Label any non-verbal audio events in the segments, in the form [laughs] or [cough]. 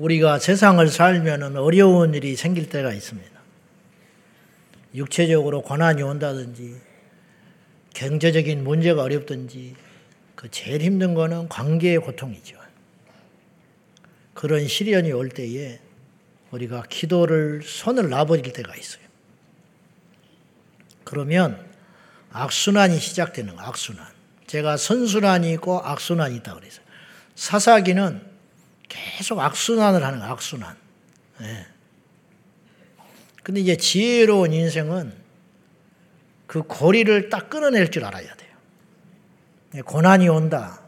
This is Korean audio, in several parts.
우리가 세상을 살면 어려운 일이 생길 때가 있습니다. 육체적으로 고난이 온다든지 경제적인 문제가 어렵든지 그 제일 힘든 거는 관계의 고통이죠. 그런 시련이 올 때에 우리가 기도를 손을 놔버릴 때가 있어요. 그러면 악순환이 시작되는 거 악순환. 제가 선순환이 있고 악순환이 있다 그래서 사사기는 계속 악순환을 하는 거 악순환. 네. 근데 이제 지혜로운 인생은 그 고리를 딱 끊어낼 줄 알아야 돼요. 예, 고난이 온다.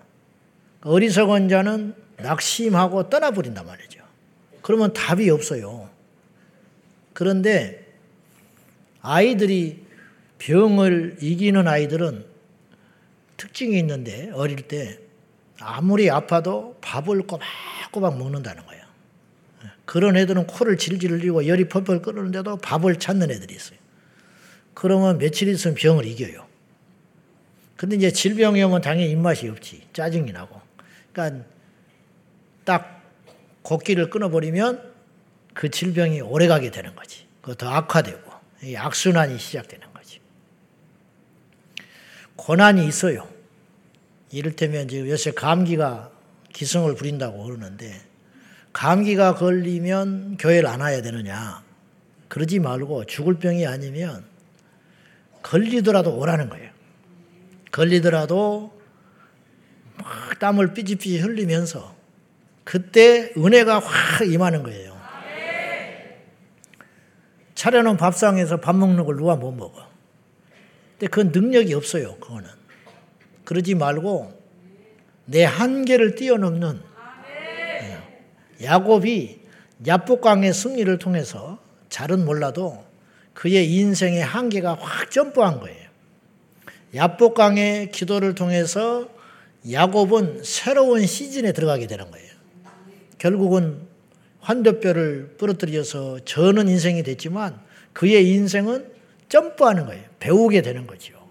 어리석은 자는 낙심하고 떠나버린단 말이죠. 그러면 답이 없어요. 그런데 아이들이 병을 이기는 아이들은 특징이 있는데 어릴 때 아무리 아파도 밥을 꼬박꼬박 먹는다는 거예요. 그런 애들은 코를 질질 흘리고 열이 펄펄 끓는데도 밥을 찾는 애들이 있어요. 그러면 며칠 있으면 병을 이겨요. 근데 이제 질병이 오면 당연히 입맛이 없지. 짜증이 나고. 그러니까 딱 곡기를 끊어버리면 그 질병이 오래 가게 되는 거지. 그더 악화되고 악순환이 시작되는 거지. 고난이 있어요. 이를테면 지금 요새 감기가 기승을 부린다고 그러는데 감기가 걸리면 교회를 안 와야 되느냐. 그러지 말고 죽을 병이 아니면 걸리더라도 오라는 거예요. 걸리더라도 막 땀을 삐지삐지 흘리면서 그때 은혜가 확 임하는 거예요. 차려놓은 밥상에서 밥 먹는 걸 누가 못 먹어. 근데 그 능력이 없어요, 그거는. 그러지 말고 내 한계를 뛰어넘는 예. 야곱이 야복강의 승리를 통해서 잘은 몰라도 그의 인생의 한계가 확 점프한 거예요. 야복강의 기도를 통해서 야곱은 새로운 시즌에 들어가게 되는 거예요. 결국은 환도뼈를 부러뜨려서 저는 인생이 됐지만 그의 인생은 점프하는 거예요. 배우게 되는 거죠.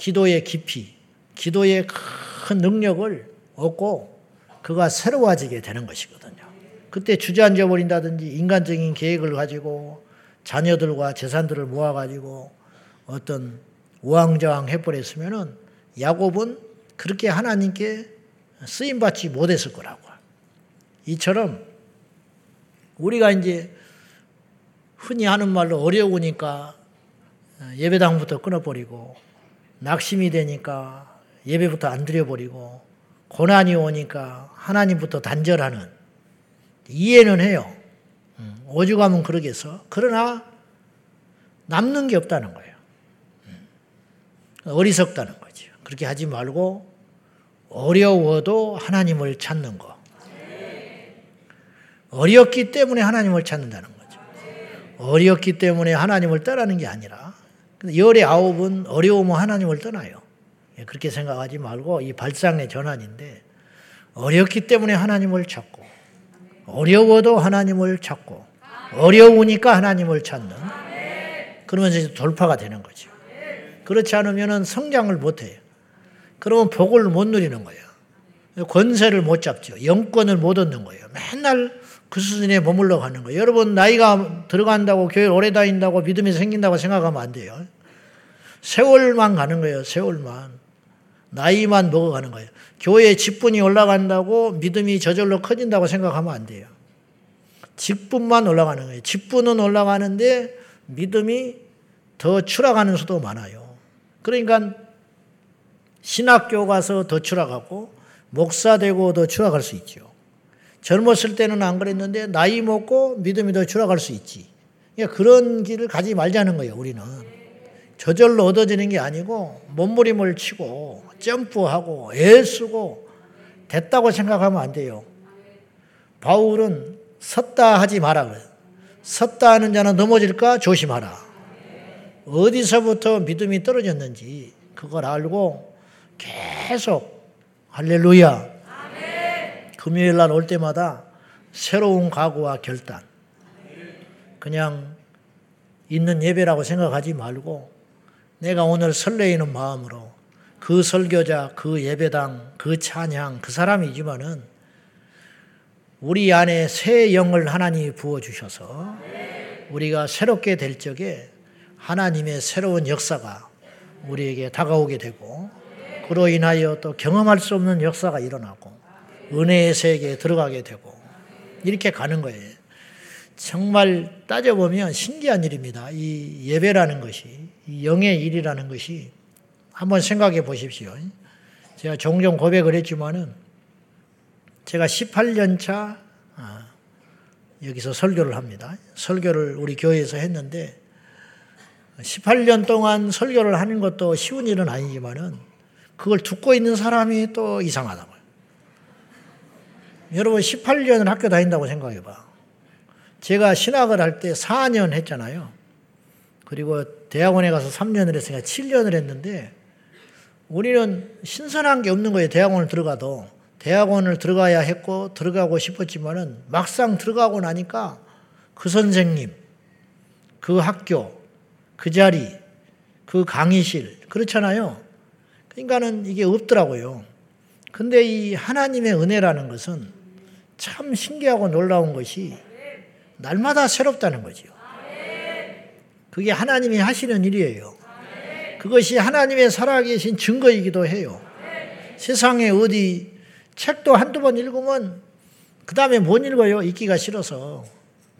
기도의 깊이, 기도의 큰 능력을 얻고 그가 새로워지게 되는 것이거든요. 그때 주저앉아 버린다든지 인간적인 계획을 가지고 자녀들과 재산들을 모아가지고 어떤 우왕좌왕 해버렸으면은 야곱은 그렇게 하나님께 쓰임받지 못했을 거라고. 이처럼 우리가 이제 흔히 하는 말로 어려우니까 예배당부터 끊어버리고 낙심이 되니까 예배부터 안 드려버리고 고난이 오니까 하나님부터 단절하는 이해는 해요. 음, 오죽하면 그러겠어. 그러나 남는 게 없다는 거예요. 음, 어리석다는 거죠. 그렇게 하지 말고 어려워도 하나님을 찾는 거. 어렵기 때문에 하나님을 찾는다는 거죠. 어렵기 때문에 하나님을 떠나는 게 아니라 열의 아홉은 어려우면 하나님을 떠나요. 예, 그렇게 생각하지 말고 이 발상의 전환인데 어렵기 때문에 하나님을 찾고 어려워도 하나님을 찾고 어려우니까 하나님을 찾는 그러면서 이제 돌파가 되는 거죠. 그렇지 않으면 성장을 못 해요. 그러면 복을 못 누리는 거예요. 권세를 못 잡죠. 영권을 못 얻는 거예요. 맨날 그 수준에 머물러 가는 거예요. 여러분 나이가 들어간다고 교회 오래 다닌다고 믿음이 생긴다고 생각하면 안 돼요. 세월만 가는 거예요. 세월만. 나이만 먹어가는 거예요. 교회 직분이 올라간다고 믿음이 저절로 커진다고 생각하면 안 돼요. 직분만 올라가는 거예요. 직분은 올라가는데 믿음이 더 추락하는 수도 많아요. 그러니까 신학교 가서 더 추락하고 목사 되고 더 추락할 수 있죠. 젊었을 때는 안 그랬는데 나이 먹고 믿음이 더 추락할 수 있지. 그러니까 그런 길을 가지 말자는 거예요, 우리는. 저절로 얻어지는 게 아니고 몸부림을 치고 점프하고 애쓰고 됐다고 생각하면 안 돼요. 바울은 섰다 하지 마라 그래요. 섰다 하는 자는 넘어질까 조심하라. 어디서부터 믿음이 떨어졌는지 그걸 알고 계속 할렐루야 금요일 날 올 때마다 새로운 각오와 결단. 그냥 있는 예배라고 생각하지 말고 내가 오늘 설레이는 마음으로 그 설교자, 그 예배당, 그 찬양, 그 사람이지만은 우리 안에 새 영을 하나님이 부어주셔서 우리가 새롭게 될 적에 하나님의 새로운 역사가 우리에게 다가오게 되고 그로 인하여 또 경험할 수 없는 역사가 일어나고 은혜의 세계에 들어가게 되고 이렇게 가는 거예요. 정말 따져보면 신기한 일입니다. 이 예배라는 것이, 이 영의 일이라는 것이 한번 생각해 보십시오. 제가 종종 고백을 했지만은 제가 18년 차 아, 여기서 설교를 합니다. 설교를 우리 교회에서 했는데 18년 동안 설교를 하는 것도 쉬운 일은 아니지만은 그걸 듣고 있는 사람이 또 이상하다고요. 여러분 18년을 학교 다닌다고 생각해 봐. 제가 신학을 할 때 4년 했잖아요. 그리고 대학원에 가서 3년을 했으니까 7년을 했는데 우리는 신선한 게 없는 거예요. 대학원을 들어가도. 대학원을 들어가야 했고 들어가고 싶었지만은 막상 들어가고 나니까 그 선생님, 그 학교, 그 자리, 그 강의실 그렇잖아요. 그러니까는 이게 없더라고요. 근데 이 하나님의 은혜라는 것은 참 신기하고 놀라운 것이 날마다 새롭다는 거지요. 그게 하나님이 하시는 일이에요. 그것이 하나님의 살아계신 증거이기도 해요. 세상에 어디 책도 한두 번 읽으면 그 다음에 못 읽어요. 읽기가 싫어서.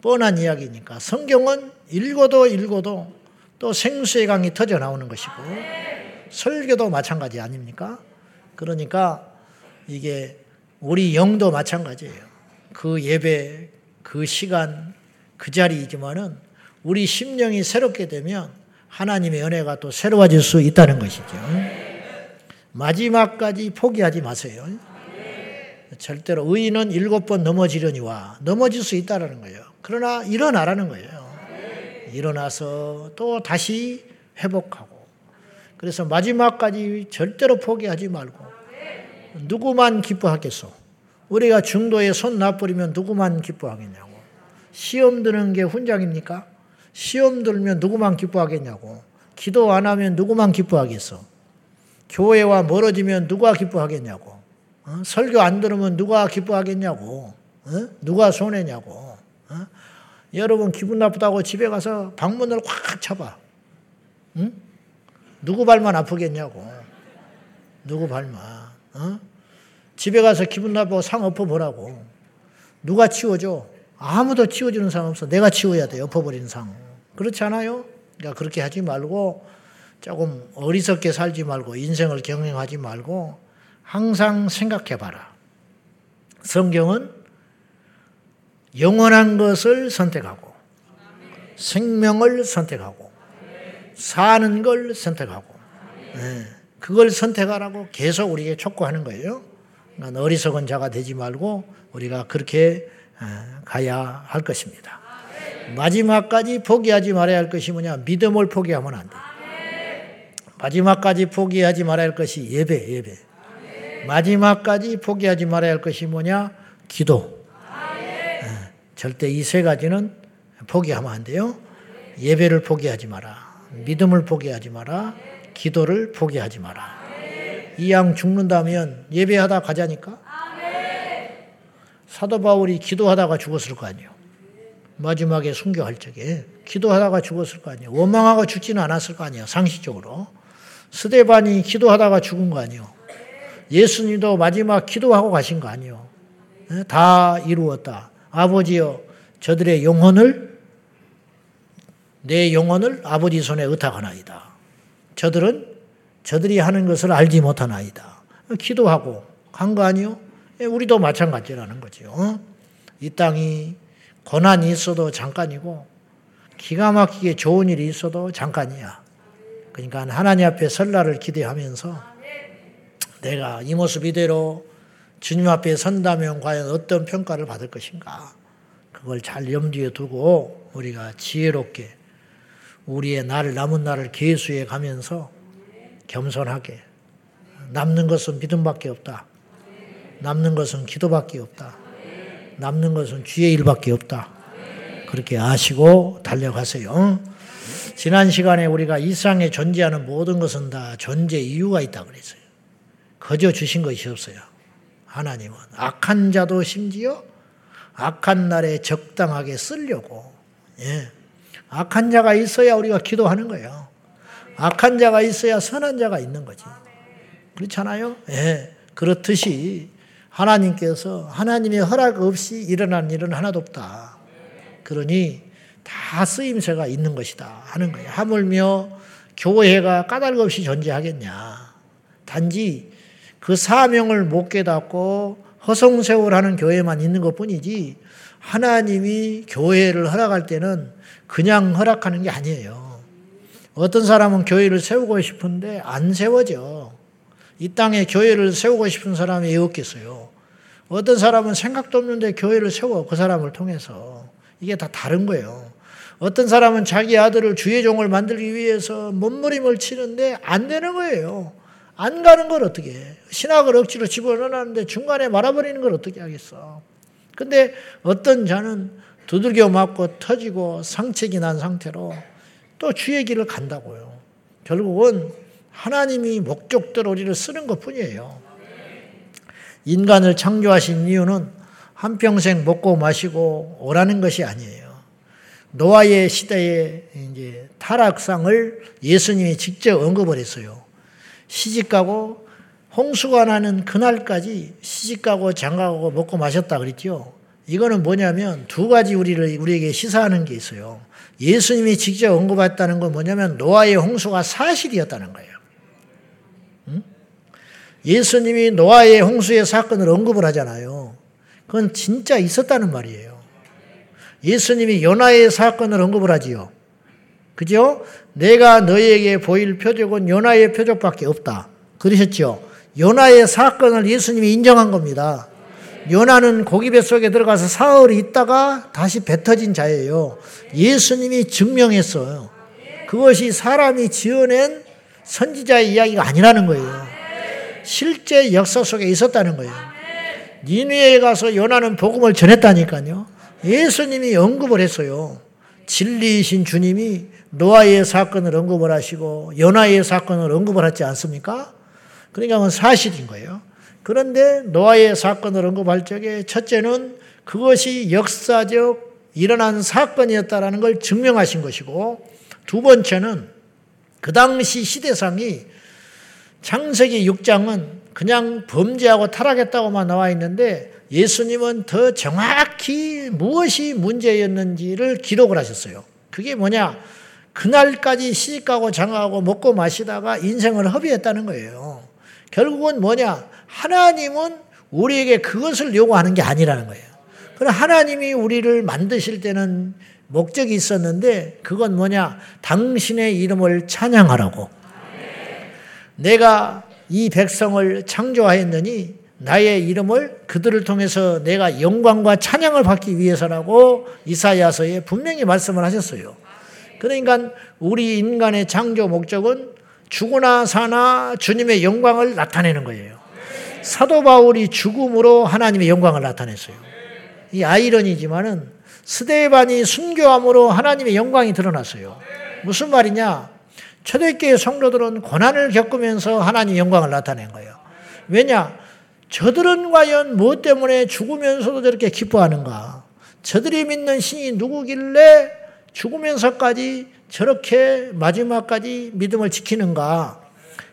뻔한 이야기니까. 성경은 읽어도 읽어도 또 생수의 강이 터져 나오는 것이고 설교도 마찬가지 아닙니까? 그러니까 이게 우리 영도 마찬가지예요. 그 예배, 그 시간, 그 자리이지만은 우리 심령이 새롭게 되면 하나님의 은혜가 또 새로워질 수 있다는 것이죠. 마지막까지 포기하지 마세요. 절대로 의인은 일곱 번 넘어지려니와 넘어질 수 있다라는 거예요. 그러나 일어나라는 거예요. 일어나서 또 다시 회복하고 그래서 마지막까지 절대로 포기하지 말고 누구만 기뻐하겠소? 우리가 중도에 손 놔버리면 누구만 기뻐하겠냐고. 시험 드는 게 훈장입니까? 시험 들면 누구만 기뻐하겠냐고. 기도 안 하면 누구만 기뻐하겠어? 교회와 멀어지면 누가 기뻐하겠냐고. 어? 설교 안 들으면 누가 기뻐하겠냐고. 어? 누가 손해냐고. 어? 여러분 기분 나쁘다고 집에 가서 방문을 꽉 쳐봐. 응? 누구 발만 아프겠냐고. 누구 발만. 어? 집에 가서 기분 나쁘고 상 엎어보라고. 누가 치워줘? 아무도 치워주는 상 없어. 내가 치워야 돼. 엎어버린 상. 그렇지 않아요? 그러니까 그렇게 하지 말고 조금 어리석게 살지 말고 인생을 경영하지 말고 항상 생각해 봐라. 성경은 영원한 것을 선택하고 생명을 선택하고 사는 걸 선택하고 네. 그걸 선택하라고 계속 우리에게 촉구하는 거예요. 어리석은 자가 되지 말고 우리가 그렇게 어, 가야 할 것입니다. 마지막까지 포기하지 말아야 할 것이 뭐냐? 믿음을 포기하면 안 돼. 마지막까지 포기하지 말아야 할 것이 예배, 예배. 마지막까지 포기하지 말아야 할 것이 뭐냐? 기도. 예, 절대 이 세 가지는 포기하면 안 돼요. 예배를 포기하지 마라. 믿음을 포기하지 마라. 기도를 포기하지 마라. 이 양 죽는다면 예배하다 가자니까? 사도 바울이 기도하다가 죽었을 거 아니에요. 마지막에 순교할 적에 기도하다가 죽었을 거 아니에요. 원망하고 죽지는 않았을 거 아니에요. 상식적으로. 스데반이 기도하다가 죽은 거 아니에요. 예수님도 마지막 기도하고 가신 거 아니에요. 예? 다 이루었다. 아버지여 저들의 영혼을 내 영혼을 아버지 손에 의탁하나이다. 저들은 저들이 하는 것을 알지 못하나이다. 기도하고 간거 아니요? 예, 우리도 마찬가지라는 거죠. 어? 이 땅이 고난이 있어도 잠깐이고 기가 막히게 좋은 일이 있어도 잠깐이야. 그러니까 하나님 앞에 설날을 기대하면서 내가 이 모습 이대로 주님 앞에 선다면 과연 어떤 평가를 받을 것인가. 그걸 잘 염두에 두고 우리가 지혜롭게 우리의 날 남은 날을 계수해 가면서 겸손하게 남는 것은 믿음밖에 없다. 남는 것은 기도밖에 없다. 남는 것은 주의 일밖에 없다. 그렇게 아시고 달려가세요. 지난 시간에 우리가 이상에 존재하는 모든 것은 다 존재 이유가 있다 그랬어요. 거저 주신 것이 없어요. 하나님은 악한 자도 심지어 악한 날에 적당하게 쓰려고. 예. 악한 자가 있어야 우리가 기도하는 거예요. 악한 자가 있어야 선한 자가 있는 거지. 그렇잖아요? 예. 그렇듯이 하나님께서 하나님의 허락 없이 일어난 일은 하나도 없다. 그러니 다 쓰임새가 있는 것이다 하는 거예요. 하물며 교회가 까닭 없이 존재하겠냐. 단지 그 사명을 못 깨닫고 허송세월하는 교회만 있는 것 뿐이지 하나님이 교회를 허락할 때는 그냥 허락하는 게 아니에요. 어떤 사람은 교회를 세우고 싶은데 안 세워져. 이 땅에 교회를 세우고 싶은 사람이 왜 없겠어요? 어떤 사람은 생각도 없는데 교회를 세워 그 사람을 통해서 이게 다 다른 거예요. 어떤 사람은 자기 아들을 주의 종을 만들기 위해서 몸부림을 치는데 안 되는 거예요. 안 가는 걸 어떻게 해? 신학을 억지로 집어넣었는데 중간에 말아버리는 걸 어떻게 하겠어? 근데 어떤 자는 두들겨 맞고 터지고 상책이 난 상태로 또 주의 길을 간다고요. 결국은 하나님이 목적대로 우리를 쓰는 것 뿐이에요. 인간을 창조하신 이유는 한평생 먹고 마시고 오라는 것이 아니에요. 노아의 시대의 이제 타락상을 예수님이 직접 언급을 했어요. 시집가고 홍수가 나는 그날까지 시집가고 장가가고 먹고 마셨다 그랬죠. 이거는 뭐냐면 두 가지 우리를 우리에게 시사하는 게 있어요. 예수님이 직접 언급했다는 건 뭐냐면 노아의 홍수가 사실이었다는 거예요. 응? 예수님이 노아의 홍수의 사건을 언급을 하잖아요. 그건 진짜 있었다는 말이에요. 예수님이 요나의 사건을 언급을 하지요. 그죠? 내가 너에게 보일 표적은 요나의 표적밖에 없다. 그러셨죠? 요나의 사건을 예수님이 인정한 겁니다. 요나는 고기 뱃속에 들어가서 사흘 있다가 다시 뱉어진 자예요. 예수님이 증명했어요. 그것이 사람이 지어낸 선지자의 이야기가 아니라는 거예요. 실제 역사 속에 있었다는 거예요. 니누에 가서 요나는 복음을 전했다니까요. 예수님이 언급을 했어요. 진리이신 주님이 노아의 사건을 언급을 하시고 요나의 사건을 언급을 하지 않습니까? 그러니까 사실인 거예요. 그런데 노아의 사건을 언급할 적에 첫째는 그것이 역사적 일어난 사건이었다라는 걸 증명하신 것이고 두 번째는 그 당시 시대상이 창세기 6장은 그냥 범죄하고 타락했다고만 나와 있는데 예수님은 더 정확히 무엇이 문제였는지를 기록을 하셨어요. 그게 뭐냐? 그날까지 시집가고 장가고 먹고 마시다가 인생을 허비했다는 거예요. 결국은 뭐냐? 하나님은 우리에게 그것을 요구하는 게 아니라는 거예요. 그럼 하나님이 우리를 만드실 때는 목적이 있었는데 그건 뭐냐? 당신의 이름을 찬양하라고. 내가 이 백성을 창조하였느니 나의 이름을 그들을 통해서 내가 영광과 찬양을 받기 위해서라고 이사야서에 분명히 말씀을 하셨어요. 그러니까 우리 인간의 창조 목적은 죽으나 사나 주님의 영광을 나타내는 거예요. 사도 바울이 죽음으로 하나님의 영광을 나타냈어요. 이 아이러니지만은 스데반이 순교함으로 하나님의 영광이 드러났어요. 무슨 말이냐? 초대교회 성도들은 고난을 겪으면서 하나님의 영광을 나타낸 거예요. 왜냐? 저들은 과연 무엇 때문에 죽으면서도 저렇게 기뻐하는가? 저들이 믿는 신이 누구길래 죽으면서까지 저렇게 마지막까지 믿음을 지키는가?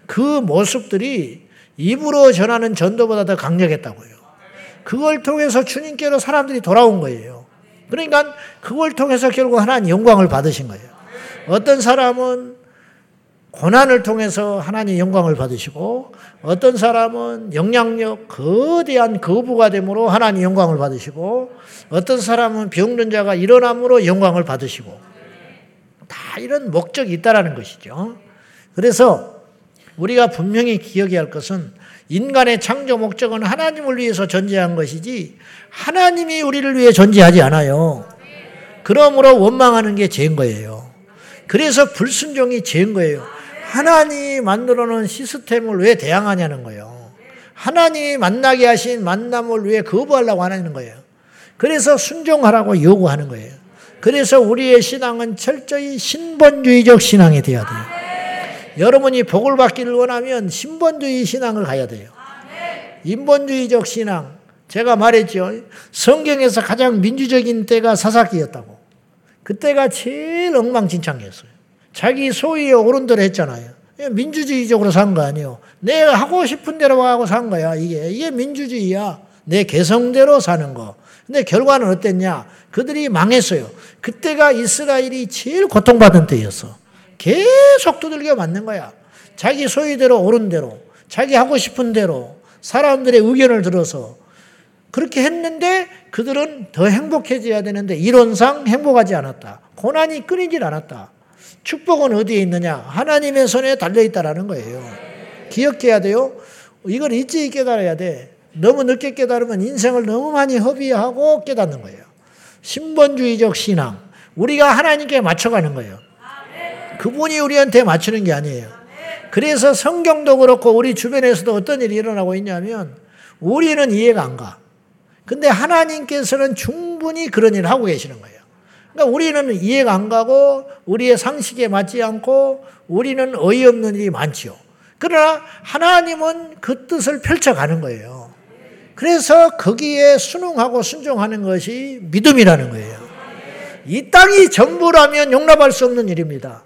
그 모습들이 입으로 전하는 전도보다 더 강력했다고요. 그걸 통해서 주님께로 사람들이 돌아온 거예요. 그러니까 그걸 통해서 결국 하나님 영광을 받으신 거예요. 어떤 사람은 고난을 통해서 하나님 영광을 받으시고 어떤 사람은 영향력 거대한 거부가 되므로 하나님 영광을 받으시고 어떤 사람은 병든 자가 일어남으로 영광을 받으시고 다 이런 목적이 있다라는 것이죠. 그래서 우리가 분명히 기억해야 할 것은 인간의 창조 목적은 하나님을 위해서 존재한 것이지 하나님이 우리를 위해 존재하지 않아요. 그러므로 원망하는 게 죄인 거예요. 그래서 불순종이 죄인 거예요. 하나님이 만들어 놓은 시스템을 왜 대항하냐는 거예요. 하나님이 만나게 하신 만남을 왜 거부하려고 하는 거예요. 그래서 순종하라고 요구하는 거예요. 그래서 우리의 신앙은 철저히 신본주의적 신앙이 되어야 돼요. 여러분이 복을 받기를 원하면 신본주의 신앙을 가야 돼요. 인본주의적 신앙, 제가 말했죠. 성경에서 가장 민주적인 때가 사사기였다고. 그때가 제일 엉망진창이었어요. 자기 소위에 옳은 대로 했잖아요. 민주주의적으로 산 거 아니에요. 내가 하고 싶은 대로 하고 산 거야. 이게 이게 민주주의야. 내 개성대로 사는 거. 근데 결과는 어땠냐? 그들이 망했어요. 그때가 이스라엘이 제일 고통받은 때였어. 계속 두들겨 맞는 거야. 자기 소위대로 옳은 대로, 자기 하고 싶은 대로, 사람들의 의견을 들어서 그렇게 했는데 그들은 더 행복해져야 되는데 이론상 행복하지 않았다. 고난이 끊이질 않았다. 축복은 어디에 있느냐? 하나님의 손에 달려 있다라는 거예요. 기억해야 돼요. 이걸 일찍 깨달아야 돼. 너무 늦게 깨달으면 인생을 너무 많이 허비하고 깨닫는 거예요. 신본주의적 신앙. 우리가 하나님께 맞춰가는 거예요. 그분이 우리한테 맞추는 게 아니에요. 그래서 성경도 그렇고 우리 주변에서도 어떤 일이 일어나고 있냐면 우리는 이해가 안 가. 근데 하나님께서는 충분히 그런 일을 하고 계시는 거예요. 그러니까 우리는 이해가 안 가고 우리의 상식에 맞지 않고 우리는 어이없는 일이 많지요. 그러나 하나님은 그 뜻을 펼쳐가는 거예요. 그래서 거기에 순응하고 순종하는 것이 믿음이라는 거예요. 이 땅이 전부라면 용납할 수 없는 일입니다.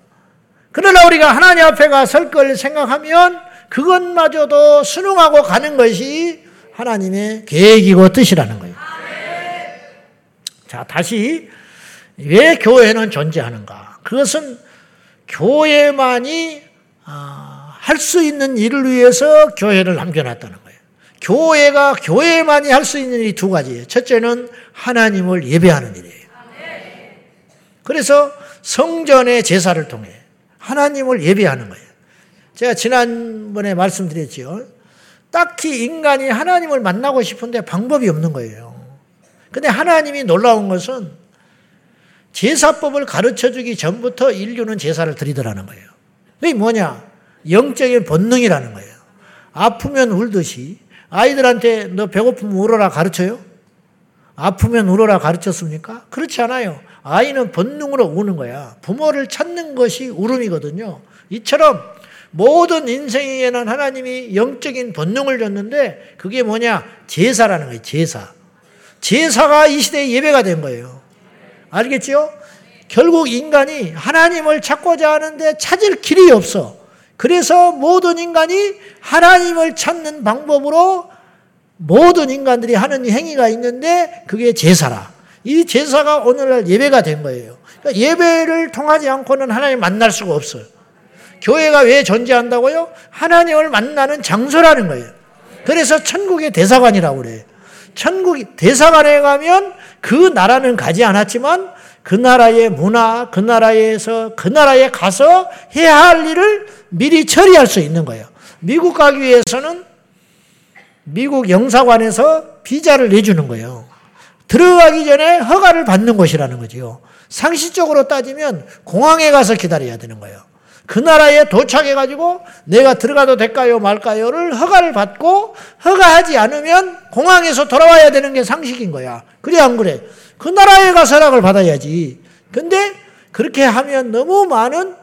그러나 우리가 하나님 앞에 가설 걸 생각하면 그것마저도 순응하고 가는 것이 하나님의 계획이고 뜻이라는 거예요. 자, 다시 왜 교회는 존재하는가? 그것은 교회만이 아, 할수 있는 일을 위해서 교회를 남겨놨다는. 교회가 교회만이 할 수 있는 일이 두 가지예요. 첫째는 하나님을 예배하는 일이에요. 그래서 성전의 제사를 통해 하나님을 예배하는 거예요. 제가 지난번에 말씀드렸죠. 딱히 인간이 하나님을 만나고 싶은데 방법이 없는 거예요. 근데 하나님이 놀라운 것은 제사법을 가르쳐 주기 전부터 인류는 제사를 드리더라는 거예요. 그게 뭐냐? 영적인 본능이라는 거예요. 아프면 울듯이 아이들한테 너 배고프면 울어라 가르쳐요? 아프면 울어라 가르쳤습니까? 그렇지 않아요. 아이는 본능으로 우는 거야. 부모를 찾는 것이 울음이거든요. 이처럼 모든 인생에는 하나님이 영적인 본능을 줬는데 그게 뭐냐? 제사라는 거예요. 제사. 제사가 이 시대의 예배가 된 거예요. 알겠죠? 결국 인간이 하나님을 찾고자 하는데 찾을 길이 없어. 그래서 모든 인간이 하나님을 찾는 방법으로 모든 인간들이 하는 행위가 있는데 그게 제사라. 이 제사가 오늘날 예배가 된 거예요. 그러니까 예배를 통하지 않고는 하나님 만날 수가 없어요. 교회가 왜 존재한다고요? 하나님을 만나는 장소라는 거예요. 그래서 천국의 대사관이라고 그래요. 천국 대사관에 가면 그 나라는 가지 않았지만 그 나라의 문화, 그 나라에서 그 나라에 가서 해야 할 일을 미리 처리할 수 있는 거예요. 미국 가기 위해서는 미국 영사관에서 비자를 내주는 거예요. 들어가기 전에 허가를 받는 곳이라는 거죠. 상식적으로 따지면 공항에 가서 기다려야 되는 거예요. 그 나라에 도착해가지고 내가 들어가도 될까요 말까요를 허가를 받고 허가하지 않으면 공항에서 돌아와야 되는 게 상식인 거야. 그래 안 그래? 그 나라에 가서 허락을 받아야지. 근데 그렇게 하면 너무 많은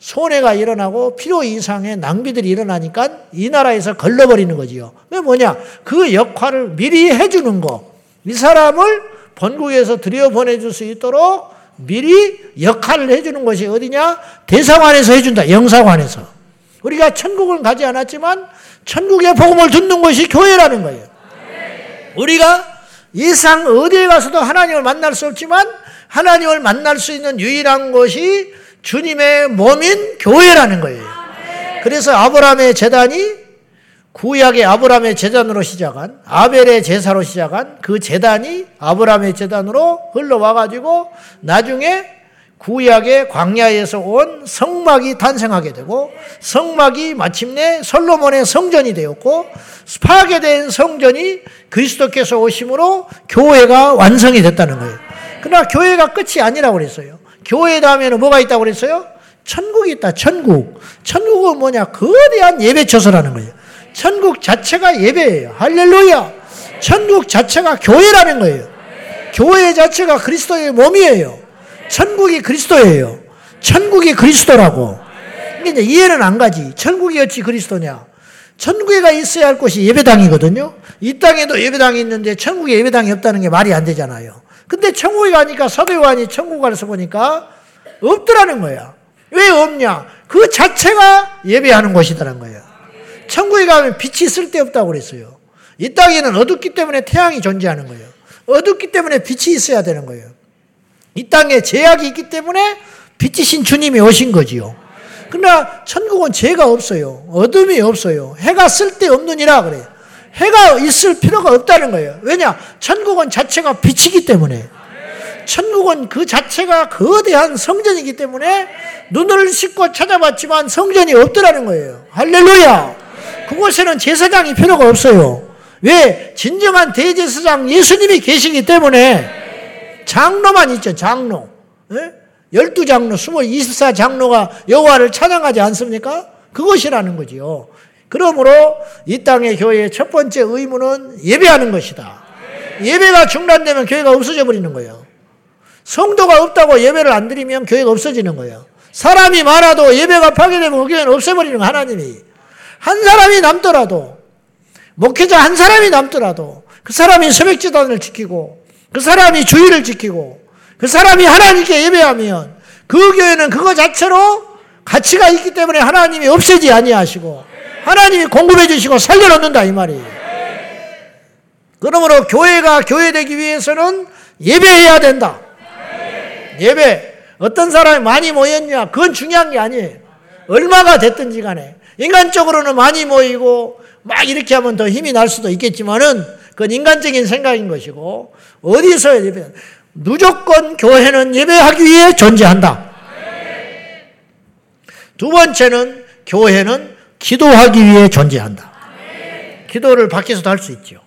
손해가 일어나고 필요 이상의 낭비들이 일어나니까 이 나라에서 걸러버리는 거지요. 그 뭐냐? 그 역할을 미리 해주는 거. 이 사람을 본국에서 들여보내줄 수 있도록 미리 역할을 해주는 것이 어디냐? 대사관에서 해준다. 영사관에서. 우리가 천국을 가지 않았지만 천국의 복음을 듣는 것이 교회라는 거예요. 우리가 이상 어디에 가서도 하나님을 만날 수 없지만 하나님을 만날 수 있는 유일한 것이 주님의 몸인 교회라는 거예요. 그래서 아브라함의 재단이 구약의 아브라함의 재단으로 시작한 아벨의 제사로 시작한 그 재단이 아브라함의 재단으로 흘러와 가지고 나중에 구약의 광야에서 온 성막이 탄생하게 되고 성막이 마침내 솔로몬의 성전이 되었고 파괴된 성전이 그리스도께서 오심으로 교회가 완성이 됐다는 거예요. 그러나 교회가 끝이 아니라고 그랬어요. 교회 다음에는 뭐가 있다고 그랬어요? 천국이 있다, 천국. 천국은 뭐냐? 거대한 예배처소라는 거예요. 천국 자체가 예배예요. 할렐루야. 천국 자체가 교회라는 거예요. 교회 자체가 그리스도의 몸이에요. 천국이 그리스도예요. 천국이 그리스도라고. 이제 이해는 안 가지. 천국이 어찌 그리스도냐? 천국에가 있어야 할 곳이 예배당이거든요. 이 땅에도 예배당이 있는데 천국에 예배당이 없다는 게 말이 안 되잖아요. 근데 천국에 가니까 서대관이 천국 가서 보니까 없더라는 거야. 왜 없냐? 그 자체가 예배하는 곳이더란 거예요. 천국에 가면 빛이 쓸데없다고 그랬어요. 이 땅에는 어둡기 때문에 태양이 존재하는 거예요. 어둡기 때문에 빛이 있어야 되는 거예요. 이 땅에 제약이 있기 때문에 빛이신 주님이 오신 거지요. 그러나 천국은 죄가 없어요. 어둠이 없어요. 해가 쓸데없느니라 그래요. 해가 있을 필요가 없다는 거예요. 왜냐? 천국은 자체가 빛이기 때문에. 천국은 그 자체가 거대한 성전이기 때문에 눈을 씻고 찾아봤지만 성전이 없더라는 거예요. 할렐루야! 그곳에는 제사장이 필요가 없어요. 왜? 진정한 대제사장 예수님이 계시기 때문에 장로만 있죠, 장로. 예? 열두 장로, 스물, 이십사 장로가 여호와를 찬양하지 않습니까? 그것이라는 거지요. 그러므로 이 땅의 교회의 첫 번째 의무는 예배하는 것이다. 예배가 중단되면 교회가 없어져 버리는 거예요. 성도가 없다고 예배를 안 드리면 교회가 없어지는 거예요. 사람이 많아도 예배가 파괴되면 그 교회는 없애버리는 거 하나님이. 한 사람이 남더라도, 목회자 한 사람이 남더라도, 그 사람이 새벽 지단을 지키고, 그 사람이 주의를 지키고, 그 사람이 하나님께 예배하면, 그 교회는 그거 자체로 가치가 있기 때문에 하나님이 없애지 아니하시고, 하나님이 공급해 주시고 살려놓는다 이 말이에요. 그러므로 교회가 교회되기 위해서는 예배해야 된다. 예배. 어떤 사람이 많이 모였냐? 그건 중요한 게 아니에요. 얼마가 됐든지 간에. 인간적으로는 많이 모이고 막 이렇게 하면 더 힘이 날 수도 있겠지만은 그건 인간적인 생각인 것이고 어디서 예배 무조건 교회는 예배하기 위해 존재한다. 두 번째는 교회는 기도하기 위해 존재한다. 기도를 밖에서도 할 수 있죠.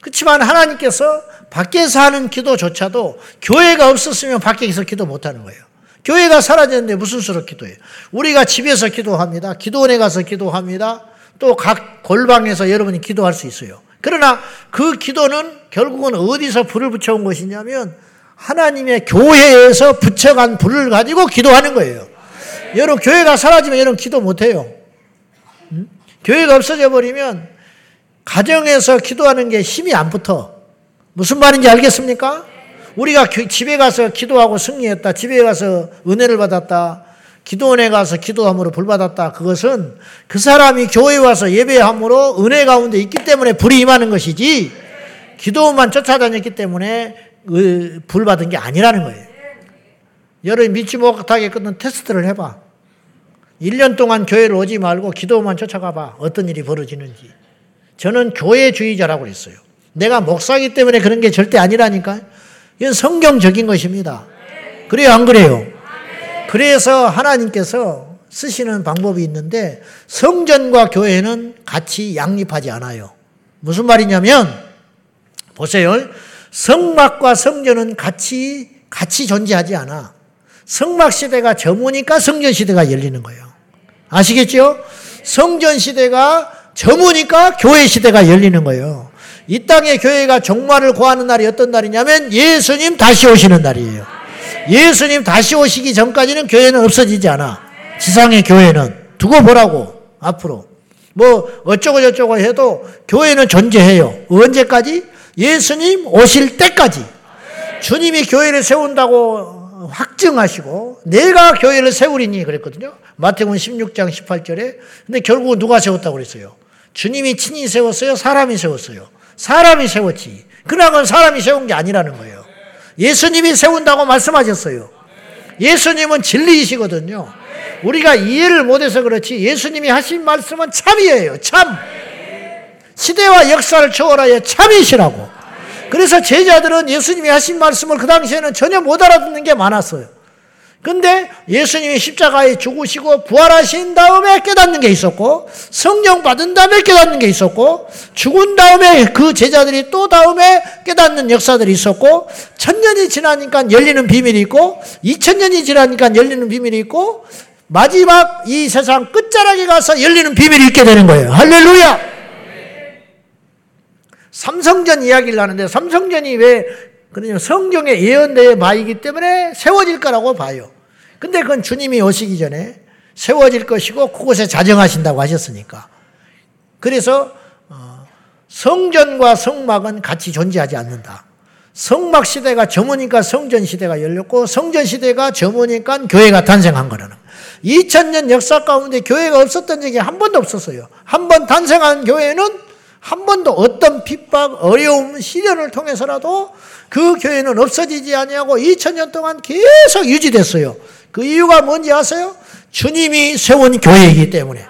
그렇지만 하나님께서 밖에서 하는 기도조차도 교회가 없었으면 밖에서 기도 못하는 거예요. 교회가 사라졌는데 무슨 수로 기도해요? 우리가 집에서 기도합니다. 기도원에 가서 기도합니다. 또 각 골방에서 여러분이 기도할 수 있어요. 그러나 그 기도는 결국은 어디서 불을 붙여온 것이냐면 하나님의 교회에서 붙여간 불을 가지고 기도하는 거예요. 여러분 교회가 사라지면 여러분 기도 못해요. 음? 교회가 없어져 버리면 가정에서 기도하는 게 힘이 안 붙어. 무슨 말인지 알겠습니까? 우리가 집에 가서 기도하고 승리했다. 집에 가서 은혜를 받았다. 기도원에 가서 기도함으로 불 받았다. 그것은 그 사람이 교회에 와서 예배함으로 은혜 가운데 있기 때문에 불이 임하는 것이지 기도만 쫓아다녔기 때문에 불 받은 게 아니라는 거예요. 여러분 믿지 못하게끔 테스트를 해봐. 1년 동안 교회를 오지 말고 기도만 쫓아가 봐. 어떤 일이 벌어지는지. 저는 교회주의자라고 그랬어요. 내가 목사기 때문에 그런 게 절대 아니라니까. 이건 성경적인 것입니다. 그래요, 안 그래요? 그래서 하나님께서 쓰시는 방법이 있는데 성전과 교회는 같이 양립하지 않아요. 무슨 말이냐면 보세요. 성막과 성전은 같이 같이 존재하지 않아. 성막 시대가 저무니까 성전 시대가 열리는 거예요. 아시겠죠? 성전 시대가 저무니까 교회 시대가 열리는 거예요. 이 땅의 교회가 종말을 구하는 날이 어떤 날이냐면 예수님 다시 오시는 날이에요. 예수님 다시 오시기 전까지는 교회는 없어지지 않아. 지상의 교회는. 두고 보라고, 앞으로. 뭐, 어쩌고 저쩌고 해도 교회는 존재해요. 언제까지? 예수님 오실 때까지. 주님이 교회를 세운다고 확증하시고 내가 교회를 세우리니 그랬거든요. 마태복음 16장 18절에. 근데 결국은 누가 세웠다고 그랬어요? 주님이 친히 세웠어요? 사람이 세웠어요? 사람이 세웠지. 그나건 사람이 세운 게 아니라는 거예요. 예수님이 세운다고 말씀하셨어요. 예수님은 진리이시거든요. 우리가 이해를 못해서 그렇지 예수님이 하신 말씀은 참이에요. 참. 시대와 역사를 초월하여 참이시라고. 그래서 제자들은 예수님이 하신 말씀을 그 당시에는 전혀 못 알아듣는 게 많았어요. 근데 예수님이 십자가에 죽으시고 부활하신 다음에 깨닫는 게 있었고 성령 받은 다음에 깨닫는 게 있었고 죽은 다음에 그 제자들이 또 다음에 깨닫는 역사들이 있었고 천년이 지나니까 열리는 비밀이 있고 이천년이 지나니까 열리는 비밀이 있고 마지막 이 세상 끝자락에 가서 열리는 비밀이 있게 되는 거예요. 할렐루야! 삼성전 이야기를 하는데 삼성전이 왜 그러냐 성경의 예언대의 바이기 때문에 세워질 거라고 봐요. 근데 그건 주님이 오시기 전에 세워질 것이고 그곳에 자정하신다고 하셨으니까. 그래서 어, 성전과 성막은 같이 존재하지 않는다. 성막 시대가 점으니까 성전 시대가 열렸고 성전 시대가 점으니까 교회가 탄생한 거라는 2000년 역사 가운데 교회가 없었던 적이 한 번도 없었어요. 한 번 탄생한 교회는 한 번도 어떤 핍박, 어려움, 시련을 통해서라도 그 교회는 없어지지 아니하고 2000년 동안 계속 유지됐어요. 그 이유가 뭔지 아세요? 주님이 세운 교회이기 때문에.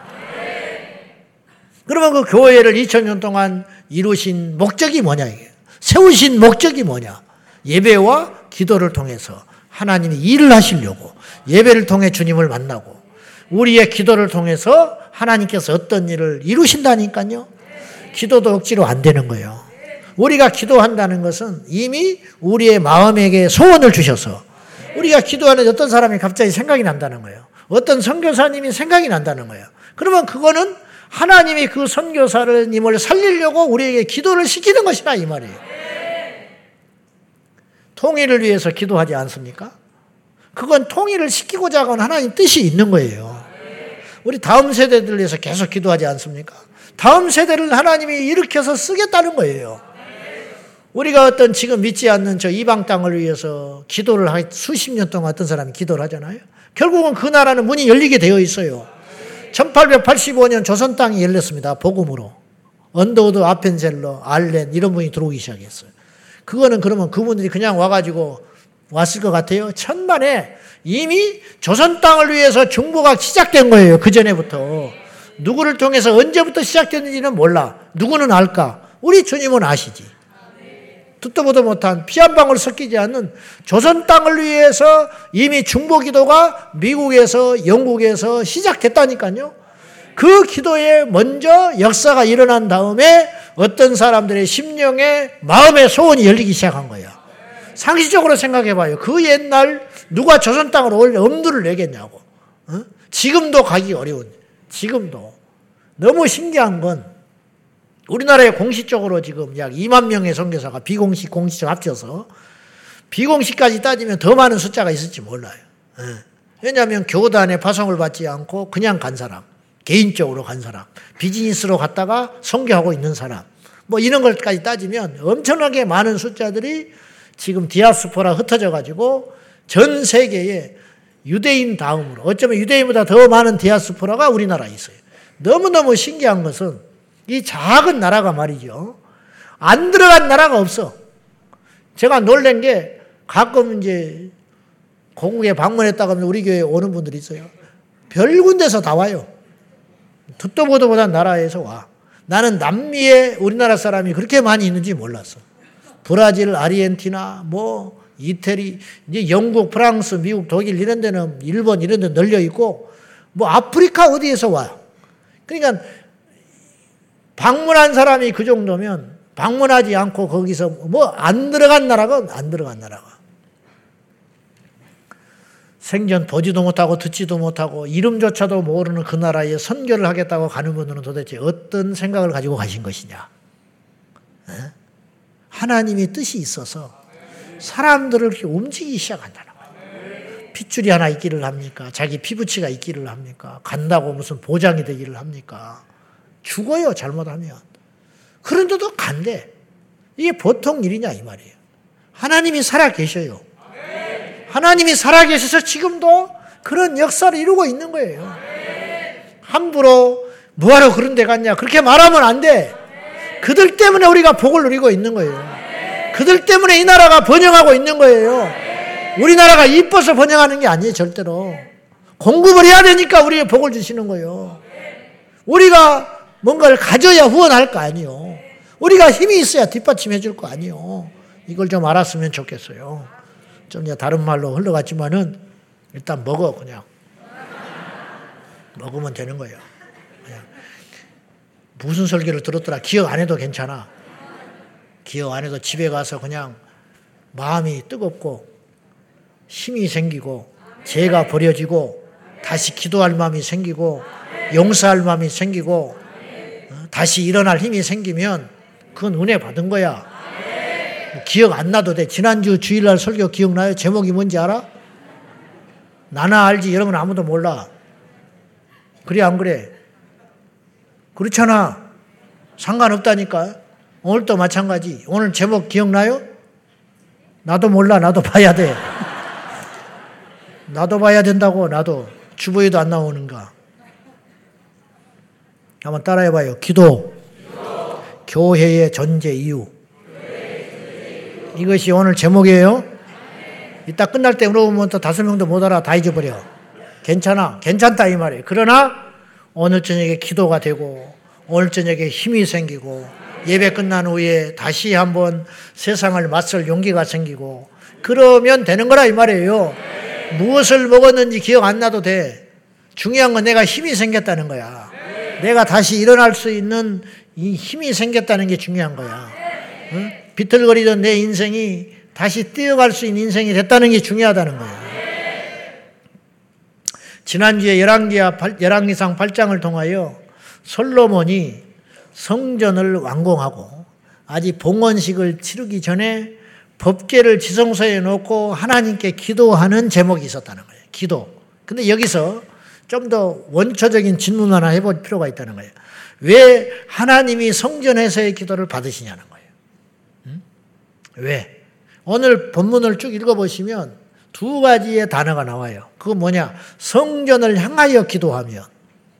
그러면 그 교회를 2000년 동안 이루신 목적이 뭐냐 이게. 세우신 목적이 뭐냐? 예배와 기도를 통해서 하나님이 일을 하시려고 예배를 통해 주님을 만나고 우리의 기도를 통해서 하나님께서 어떤 일을 이루신다니까요. 기도도 억지로 안 되는 거예요. 우리가 기도한다는 것은 이미 우리의 마음에게 소원을 주셔서 우리가 기도하는 어떤 사람이 갑자기 생각이 난다는 거예요. 어떤 선교사님이 생각이 난다는 거예요. 그러면 그거는 하나님이 그 선교사를 님을 살리려고 우리에게 기도를 시키는 것이다 이 말이에요. 통일을 위해서 기도하지 않습니까? 그건 통일을 시키고자 하는 하나님 뜻이 있는 거예요. 우리 다음 세대들 위해서 계속 기도하지 않습니까? 다음 세대를 하나님이 일으켜서 쓰겠다는 거예요. 우리가 어떤 지금 믿지 않는 저 이방 땅을 위해서 기도를 하 수십 년 동안 어떤 사람이 기도를 하잖아요. 결국은 그 나라는 문이 열리게 되어 있어요. 1885년 조선 땅이 열렸습니다. 복음으로. 언더우드, 아펜젤러, 알렌 이런 분이 들어오기 시작했어요. 그거는 그러면 그분들이 그냥 와가지고 왔을 것 같아요. 천만에 이미 조선 땅을 위해서 중보가 시작된 거예요. 그 전에부터. 누구를 통해서 언제부터 시작됐는지는 몰라. 누구는 알까? 우리 주님은 아시지. 듣도 보도 못한 피 한 방울 섞이지 않는 조선 땅을 위해서 이미 중보 기도가 미국에서 영국에서 시작됐다니까요. 그 기도에 먼저 역사가 일어난 다음에 어떤 사람들의 심령에 마음의 소원이 열리기 시작한 거예요. 상식적으로 생각해 봐요. 그 옛날 누가 조선 땅으로 올 엄두를 내겠냐고. 어? 지금도 가기 어려운, 지금도. 너무 신기한 건 우리나라에 공식적으로 지금 약 2만 명의 선교사가 비공식, 공식적 합쳐서 비공식까지 따지면 더 많은 숫자가 있을지 몰라요. 예. 왜냐하면 교단의 파송을 받지 않고 그냥 간 사람, 개인적으로 간 사람, 비즈니스로 갔다가 선교하고 있는 사람, 뭐 이런 것까지 따지면 엄청나게 많은 숫자들이 지금 디아스포라 흩어져 가지고 전 세계에 유대인 다음으로 어쩌면 유대인보다 더 많은 디아스포라가 우리나라에 있어요. 너무너무 신기한 것은 이 작은 나라가 말이죠. 안 들어간 나라가 없어. 제가 놀란 게 가끔 이제 고국에 방문했다가 우리 교회에 오는 분들이 있어요. 별 군데서 다 와요. 듣도 보도 못한 나라에서 와. 나는 남미에 우리나라 사람이 그렇게 많이 있는지 몰랐어. 브라질, 아르헨티나, 뭐, 이태리, 이제 영국, 프랑스, 미국, 독일 이런 데는 일본 이런 데 널려 있고, 뭐 아프리카 어디에서 와. 그러니까 방문한 사람이 그 정도면 방문하지 않고 거기서 뭐 안 들어간 나라가 안 들어간 나라가. 생전 보지도 못하고 듣지도 못하고 이름조차도 모르는 그 나라에 선교를 하겠다고 가는 분들은 도대체 어떤 생각을 가지고 가신 것이냐. 네? 하나님의 뜻이 있어서 사람들을 이렇게 움직이기 시작한다는 거예요. 핏줄이 하나 있기를 합니까? 자기 피부치가 있기를 합니까? 간다고 무슨 보장이 되기를 합니까? 죽어요, 잘못하면. 그런데도 간대. 이게 보통 일이냐, 이 말이에요. 하나님이 살아 계셔요. 하나님이 살아 계셔서 지금도 그런 역사를 이루고 있는 거예요. 함부로 뭐하러 그런 데 갔냐. 그렇게 말하면 안 돼. 그들 때문에 우리가 복을 누리고 있는 거예요. 그들 때문에 이 나라가 번영하고 있는 거예요. 우리나라가 이뻐서 번영하는 게 아니에요, 절대로. 공급을 해야 되니까 우리의 복을 주시는 거예요. 우리가 뭔가를 가져야 후원할 거 아니요. 우리가 힘이 있어야 뒷받침해 줄 거 아니요. 이걸 좀 알았으면 좋겠어요. 좀 다른 말로 흘러갔지만은 일단 먹어 그냥. 먹으면 되는 거예요. 그냥. 무슨 설교를 들었더라 기억 안 해도 괜찮아. 기억 안 해도 집에 가서 그냥 마음이 뜨겁고 힘이 생기고 죄가 버려지고 다시 기도할 마음이 생기고 용서할 마음이 생기고 다시 일어날 힘이 생기면 그건 은혜 받은 거야. 뭐 기억 안 나도 돼. 지난주 주일날 설교 기억나요? 제목이 뭔지 알아? 나나 알지. 여러분 아무도 몰라. 그래, 안 그래? 그렇잖아. 상관없다니까. 오늘도 마찬가지. 오늘 제목 기억나요? 나도 몰라. 나도 봐야 돼. 나도 봐야 된다고. 나도. 주보에도 안 나오는가. 한번 따라해 봐요. 기도. 기도. 교회의 전제 이유. 이것이 오늘 제목이에요. 이따 끝날 때 물어보면 또 다섯 명도 못 알아. 다 잊어버려. 괜찮아. 괜찮다. 이 말이에요. 그러나 오늘 저녁에 기도가 되고 오늘 저녁에 힘이 생기고 예배 끝난 후에 다시 한번 세상을 맞설 용기가 생기고 그러면 되는 거라 이 말이에요. 무엇을 먹었는지 기억 안 나도 돼. 중요한 건 내가 힘이 생겼다는 거야. 내가 다시 일어날 수 있는 이 힘이 생겼다는 게 중요한 거야. 응? 비틀거리던 내 인생이 다시 뛰어갈 수 있는 인생이 됐다는 게 중요하다는 거야. 지난주에 열왕기상 8장을 통하여 솔로몬이 성전을 완공하고 아직 봉헌식을 치르기 전에 법계를 지성소에 놓고 하나님께 기도하는 제목이 있었다는 거예요. 기도. 근데 여기서 좀 더 원초적인 질문 하나 해볼 필요가 있다는 거예요. 왜 하나님이 성전에서의 기도를 받으시냐는 거예요. 응? 왜? 오늘 본문을 쭉 읽어보시면 두 가지의 단어가 나와요. 그건 뭐냐? 성전을 향하여 기도하면,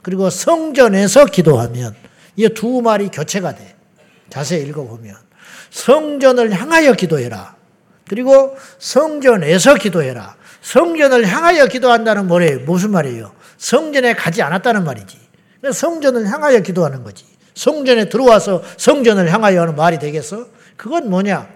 그리고 성전에서 기도하면, 이 두 말이 교체가 돼. 자세히 읽어보면. 성전을 향하여 기도해라. 그리고 성전에서 기도해라. 성전을 향하여 기도한다는 뭐래요? 무슨 말이에요? 성전에 가지 않았다는 말이지. 성전을 향하여 기도하는 거지. 성전에 들어와서 성전을 향하여 하는 말이 되겠어? 그건 뭐냐?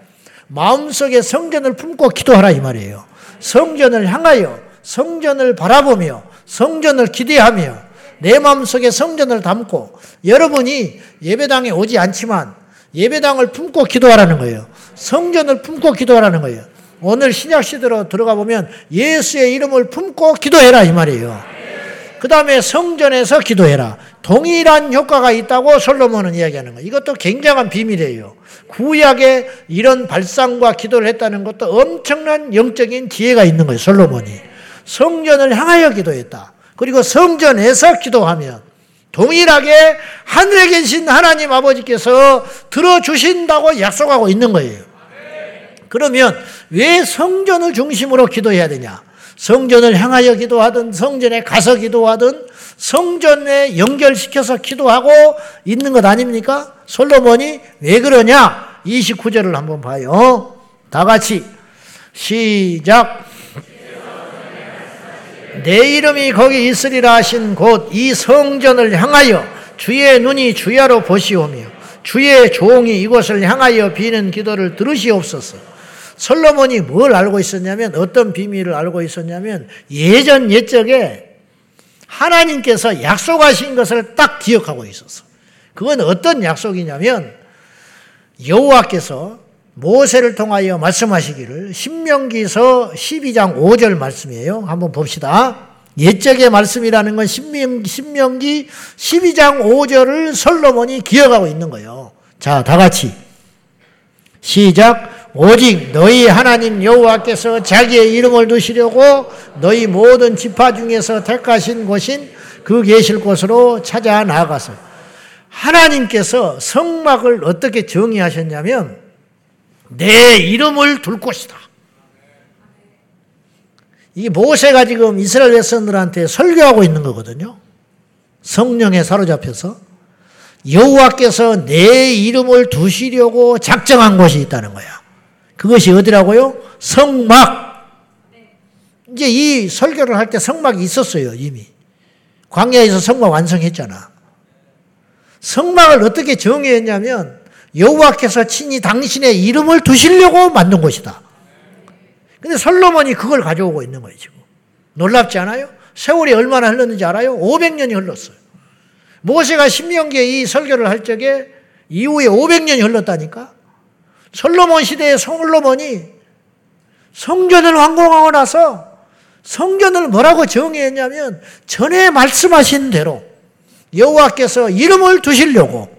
마음속에 성전을 품고 기도하라 이 말이에요. 성전을 향하여 성전을 바라보며 성전을 기대하며 내 마음속에 성전을 담고 여러분이 예배당에 오지 않지만 예배당을 품고 기도하라는 거예요. 성전을 품고 기도하라는 거예요. 오늘 신약 시대로 들어가 보면 예수의 이름을 품고 기도해라 이 말이에요. 그 다음에 성전에서 기도해라. 동일한 효과가 있다고 솔로몬은 이야기하는 거예요. 이것도 굉장한 비밀이에요. 구약에 이런 발상과 기도를 했다는 것도 엄청난 영적인 지혜가 있는 거예요. 솔로몬이. 성전을 향하여 기도했다. 그리고 성전에서 기도하면 동일하게 하늘에 계신 하나님 아버지께서 들어주신다고 약속하고 있는 거예요. 그러면 왜 성전을 중심으로 기도해야 되냐? 성전을 향하여 기도하든 성전에 가서 기도하든 성전에 연결시켜서 기도하고 있는 것 아닙니까? 솔로몬이 왜 그러냐? 29절을 한번 봐요. 다 같이 시작. 내 이름이 거기 있으리라 하신 곳 이 성전을 향하여 주의 눈이 주야로 보시오며 주의 종이 이곳을 향하여 비는 기도를 들으시옵소서. 솔로몬이 뭘 알고 있었냐면 어떤 비밀을 알고 있었냐면 예전 옛적에 하나님께서 약속하신 것을 딱 기억하고 있었어. 그건 어떤 약속이냐면 여호와께서 모세를 통하여 말씀하시기를 신명기서 12장 5절 말씀이에요. 한번 봅시다. 옛적의 말씀이라는 건 신명기, 신명기 12장 5절을 솔로몬이 기억하고 있는 거예요. 자, 다 같이 시작. 오직 너희 하나님 여호와께서 자기의 이름을 두시려고 너희 모든 지파 중에서 택하신 곳인 그 계실 곳으로 찾아 나가서 하나님께서 성막을 어떻게 정의하셨냐면 내 이름을 둘 곳이다. 이 모세가 지금 이스라엘 백성들한테 설교하고 있는 거거든요. 성령에 사로잡혀서 여호와께서 내 이름을 두시려고 작정한 곳이 있다는 거야. 그것이 어디라고요? 성막. 이제 이 설교를 할 때 성막이 있었어요, 이미. 광야에서 성막 완성했잖아. 성막을 어떻게 정의했냐면 여호와께서 친히 당신의 이름을 두시려고 만든 곳이다. 근데 솔로몬이 그걸 가져오고 있는 거예요, 지금. 놀랍지 않아요? 세월이 얼마나 흘렀는지 알아요? 500년이 흘렀어요. 모세가 신명기에 이 설교를 할 적에 이후에 500년이 흘렀다니까? 솔로몬 시대의 솔로몬이 성전을 완공하고 나서 성전을 뭐라고 정의했냐면 전에 말씀하신 대로 여호와께서 이름을 두시려고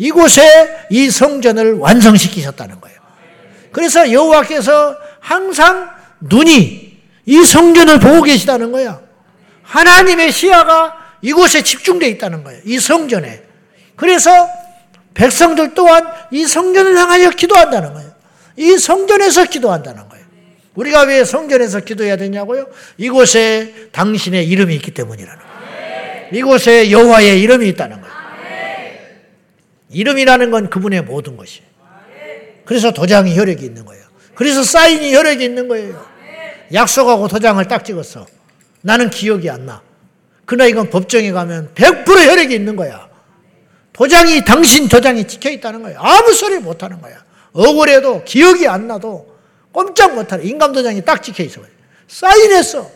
이곳에 이 성전을 완성시키셨다는 거예요. 그래서 여호와께서 항상 눈이 이 성전을 보고 계시다는 거야. 하나님의 시야가 이곳에 집중되어 있다는 거예요. 이 성전에. 그래서 백성들 또한 이 성전을 향하여 기도한다는 거예요. 이 성전에서 기도한다는 거예요. 우리가 왜 성전에서 기도해야 되냐고요? 이곳에 당신의 이름이 있기 때문이라는 거예요. 이곳에 여호와의 이름이 있다는 거예요. 이름이라는 건 그분의 모든 것이에요. 그래서 도장이 혈액이 있는 거예요. 그래서 사인이 혈액이 있는 거예요. 약속하고 도장을 딱 찍었어. 나는 기억이 안 나. 그러나 이건 법정에 가면 100% 혈액이 있는 거야. 도장이 당신 도장이 찍혀 있다는 거야. 아무 소리 못 하는 거야. 억울해도 기억이 안 나도 꼼짝 못 하는 인감 도장이 딱 찍혀 있어. 사인했어.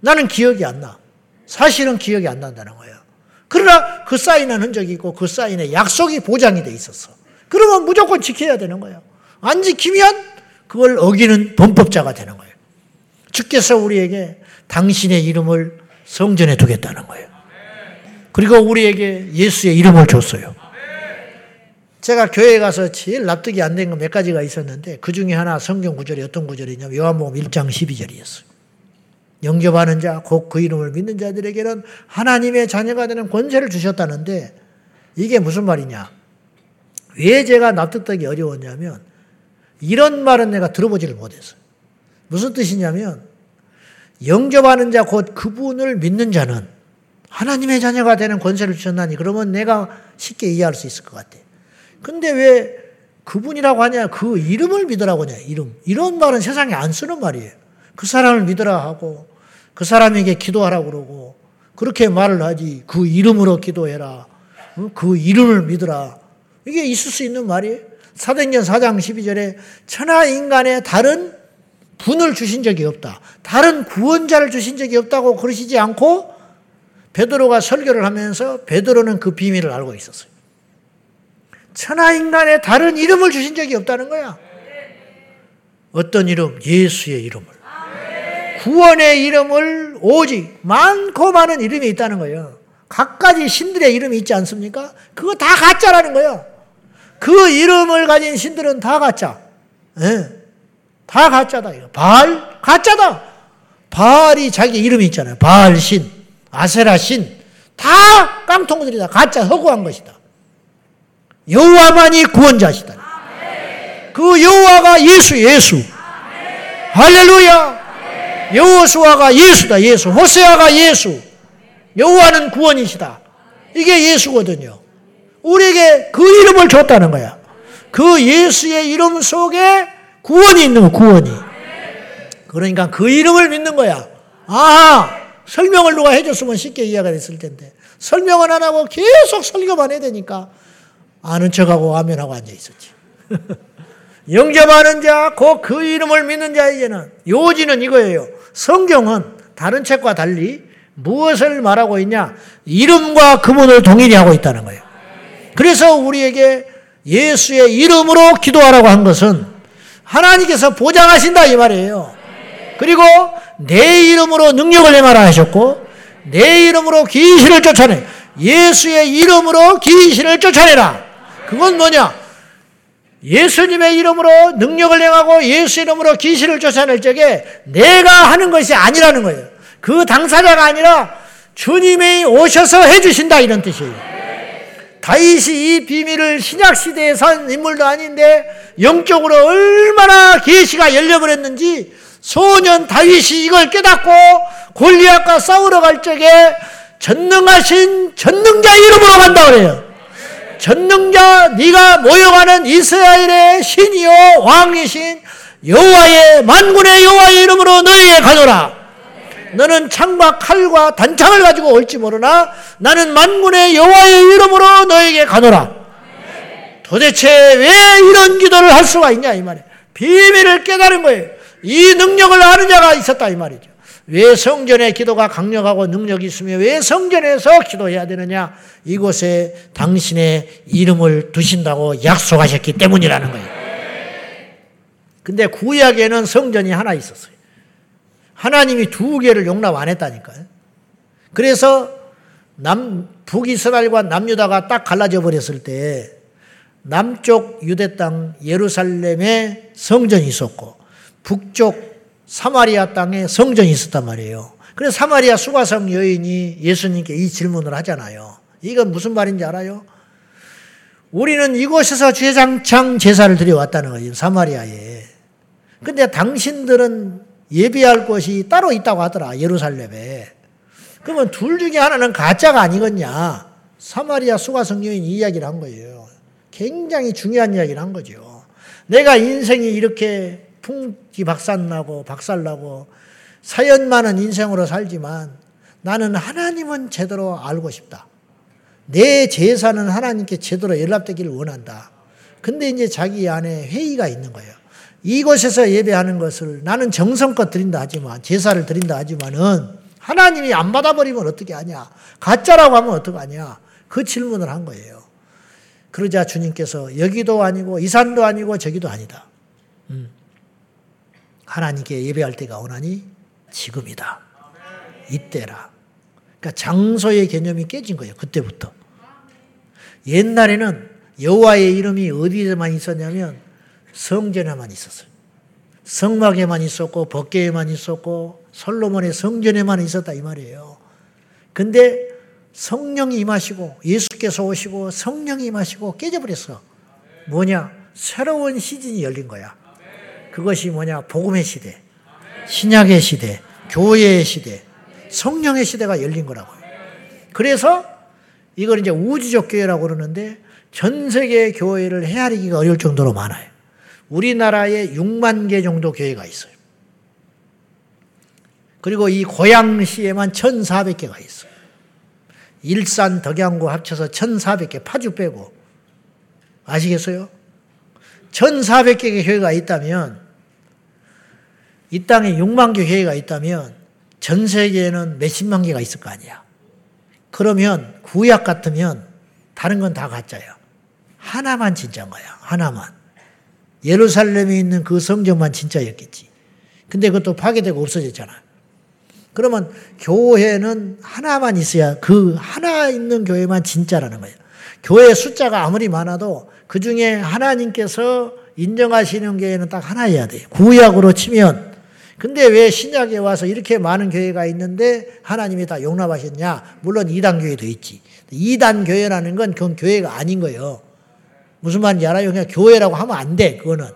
나는 기억이 안 나. 사실은 기억이 안 난다는 거야. 그러나 그 사인한 흔적이 있고 그 사인에 약속이 보장이 돼 있었어. 그러면 무조건 지켜야 되는 거예요. 안 지키면 그걸 어기는 범법자가 되는 거예요. 주께서 우리에게 당신의 이름을 성전에 두겠다는 거예요. 그리고 우리에게 예수의 이름을 줬어요. 제가 교회에 가서 제일 납득이 안 된 건 몇 가지가 있었는데 그 중에 하나 성경 구절이 어떤 구절이냐면 요한복음 1장 12절이었어요. 영접하는 자, 곧 그 이름을 믿는 자들에게는 하나님의 자녀가 되는 권세를 주셨다는데 이게 무슨 말이냐? 왜 제가 납득되기 어려웠냐면 이런 말은 내가 들어보지를 못했어요. 무슨 뜻이냐면 영접하는 자 곧 그분을 믿는 자는 하나님의 자녀가 되는 권세를 주셨나니 그러면 내가 쉽게 이해할 수 있을 것 같아. 근데 왜 그분이라고 하냐? 그 이름을 믿으라고 하냐? 이름. 이런 말은 세상에 안 쓰는 말이에요. 그 사람을 믿으라 하고 그 사람에게 기도하라고 그러고 그렇게 말을 하지. 그 이름으로 기도해라. 그 이름을 믿으라. 이게 있을 수 있는 말이에요. 사도행전 4장 12절에 천하 인간의 다른 분을 주신 적이 없다. 다른 구원자를 주신 적이 없다고 그러시지 않고 베드로가 설교를 하면서 베드로는 그 비밀을 알고 있었어요. 천하 인간의 다른 이름을 주신 적이 없다는 거야. 어떤 이름? 예수의 이름을. 구원의 이름을 오직 많고 많은 이름이 있다는 거예요. 각가지 신들의 이름이 있지 않습니까? 그거 다 가짜라는 거예요. 그 이름을 가진 신들은 다 가짜. 네. 다 가짜다. 이거. 바알 가짜다. 바알이 자기 이름이 있잖아요. 바알 신, 아세라 신, 다 깡통들이다. 가짜 허구한 것이다. 여호와만이 구원자시다. 그 여호와가 예수, 예수. 할렐루야. 여호수아가 예수다. 예수. 호세아가 예수. 여호와는 구원이시다. 이게 예수거든요. 우리에게 그 이름을 줬다는 거야. 그 예수의 이름 속에 구원이 있는 거, 구원이. 그러니까 그 이름을 믿는 거야. 아, 설명을 누가 해줬으면 쉽게 이해가 됐을 텐데. 설명은 안 하고 계속 설교만 해야 되니까 아는 척하고 아멘하고 앉아 있었지. [laughs] 영접하는 자, 곧 그 이름을 믿는 자에게는 요지는 이거예요. 성경은 다른 책과 달리 무엇을 말하고 있냐? 이름과 그분을 동일히 하고 있다는 거예요. 그래서 우리에게 예수의 이름으로 기도하라고 한 것은 하나님께서 보장하신다 이 말이에요. 그리고 내 이름으로 능력을 행하라 하셨고 내 이름으로 귀신을 쫓아내 예수의 이름으로 귀신을 쫓아내라. 그건 뭐냐? 예수님의 이름으로 능력을 행하고 예수 이름으로 귀신을 쫓아낼 적에 내가 하는 것이 아니라는 거예요. 그 당사자가 아니라 주님이 오셔서 해주신다 이런 뜻이에요. 다윗이 이 비밀을 신약 시대에 산 인물도 아닌데 영적으로 얼마나 계시가 열려버렸는지 소년 다윗이 이걸 깨닫고 골리앗과 싸우러 갈 적에 전능하신 전능자 이름으로 간다 그래요. 전능자 네가 모여가는 이스라엘의 신이요 왕이신 여호와의 만군의 여호와의 이름으로 너희에 가노라. 너는 창과 칼과 단창을 가지고 올지 모르나 나는 만군의 여호와의 이름으로 너에게 가노라. 도대체 왜 이런 기도를 할 수가 있냐 이 말이에요. 비밀을 깨달은 거예요. 이 능력을 아는 자가 있었다 이 말이죠. 왜 성전의 기도가 강력하고 능력이 있으며 왜 성전에서 기도해야 되느냐? 이곳에 당신의 이름을 두신다고 약속하셨기 때문이라는 거예요. 근데 구약에는 성전이 하나 있었어요. 하나님이 두 개를 용납 안 했다니까요. 그래서 남, 북이스라엘과 남유다가 딱 갈라져 버렸을 때 남쪽 유대 땅 예루살렘에 성전이 있었고 북쪽 사마리아 땅에 성전이 있었단 말이에요. 그래서 사마리아 수가성 여인이 예수님께 이 질문을 하잖아요. 이건 무슨 말인지 알아요? 우리는 이곳에서 주장창 제사를 드려왔다는 거예요. 사마리아에. 근데 당신들은 예배할 곳이 따로 있다고 하더라. 예루살렘에. 그러면 둘 중에 하나는 가짜가 아니겠냐. 사마리아 수가성 여인 이 이야기를 한 거예요. 굉장히 중요한 이야기를 한 거죠. 내가 인생이 이렇게 풍기 박산나고 박살나고 사연 많은 인생으로 살지만 나는 하나님은 제대로 알고 싶다. 내 제사는 하나님께 제대로 연락되기를 원한다. 근데 이제 자기 안에 회의가 있는 거예요. 이곳에서 예배하는 것을 나는 정성껏 드린다 하지만, 제사를 드린다 하지만은 하나님이 안 받아버리면 어떻게 하냐? 가짜라고 하면 어떻게 하냐? 그 질문을 한 거예요. 그러자 주님께서 여기도 아니고 이 산도 아니고 저기도 아니다. 음. 하나님께 예배할 때가 오나니 지금이다. 이때라. 그러니까 장소의 개념이 깨진 거예요. 그때부터. 옛날에는 여호와의 이름이 어디에만 있었냐면 성전에만 있었어요. 성막에만 있었고 법계에만 있었고 솔로몬의 성전에만 있었다 이 말이에요. 근데 성령이 임하시고 예수께서 오시고 성령이 임하시고 깨져버렸어. 뭐냐? 새로운 시즌이 열린 거야. 그것이 뭐냐? 복음의 시대, 신약의 시대, 교회의 시대, 성령의 시대가 열린 거라고요. 그래서 이걸 이제 우주적 교회라고 그러는데 전 세계 교회를 헤아리기가 어려울 정도로 많아요. 우리나라에 6만 개 정도 교회가 있어요. 그리고 이 고양시에만 1,400개가 있어요. 일산, 덕양구 합쳐서 1,400개, 파주 빼고. 아시겠어요? 1,400개의 교회가 있다면, 이 땅에 6만 개 교회가 있다면, 전 세계에는 몇십만 개가 있을 거 아니야. 그러면 구약 같으면 다른 건 다 가짜야. 하나만 진짜인 거야. 하나만. 예루살렘에 있는 그 성전만 진짜였겠지. 근데 그것도 파괴되고 없어졌잖아. 그러면 교회는 하나만 있어야 그 하나 있는 교회만 진짜라는 거예요. 교회 숫자가 아무리 많아도 그 중에 하나님께서 인정하시는 교회는 딱 하나여야 돼요. 구약으로 치면 근데 왜 신약에 와서 이렇게 많은 교회가 있는데 하나님이 다 용납하셨냐? 물론 이단 교회도 있지. 이단 교회라는 건 그건 교회가 아닌 거예요. 무슨 말인지 알아요? 그냥 교회라고 하면 안 돼. 그거는.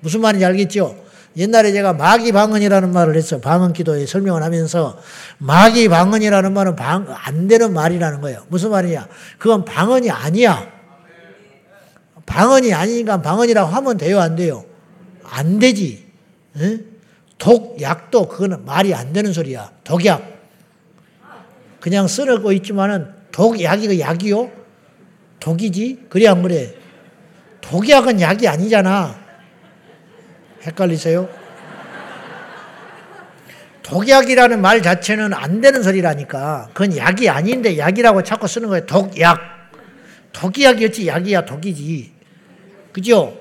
무슨 말인지 알겠죠? 옛날에 제가 마귀 방언이라는 말을 했어. 방언 기도에 설명을 하면서 마귀 방언이라는 말은 방, 안 되는 말이라는 거예요. 무슨 말이냐? 그건 방언이 아니야. 방언이 아니니까 방언이라고 하면 돼요? 안 돼요? 안 되지. 응? 독, 약도 그거는 말이 안 되는 소리야. 독약. 그냥 쓰고 있지만은 독, 약이 그 약이요? 독이지? 그래, 안 그래? 독약은 약이 아니잖아. 헷갈리세요? 독약이라는 말 자체는 안 되는 소리라니까. 그건 약이 아닌데 약이라고 자꾸 쓰는 거예요. 독약. 독약이었지, 약이야, 독이지. 그죠?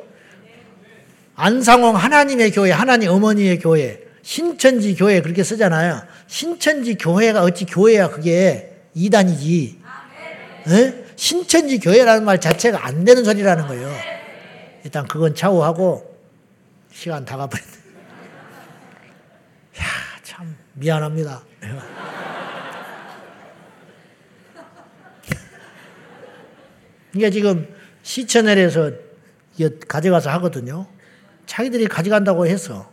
안상홍 하나님의 교회, 하나님 어머니의 교회, 신천지 교회 그렇게 쓰잖아요. 신천지 교회가 어찌 교회야 그게 이단이지. 에? 신천지 교회라는 말 자체가 안 되는 소리라는 거예요. 일단 그건 차후하고 시간 다 가버렸네. [laughs] 야, 참 미안합니다. [laughs] 이게 지금 시천을에서 가져가서 하거든요. 자기들이 가져간다고 했어.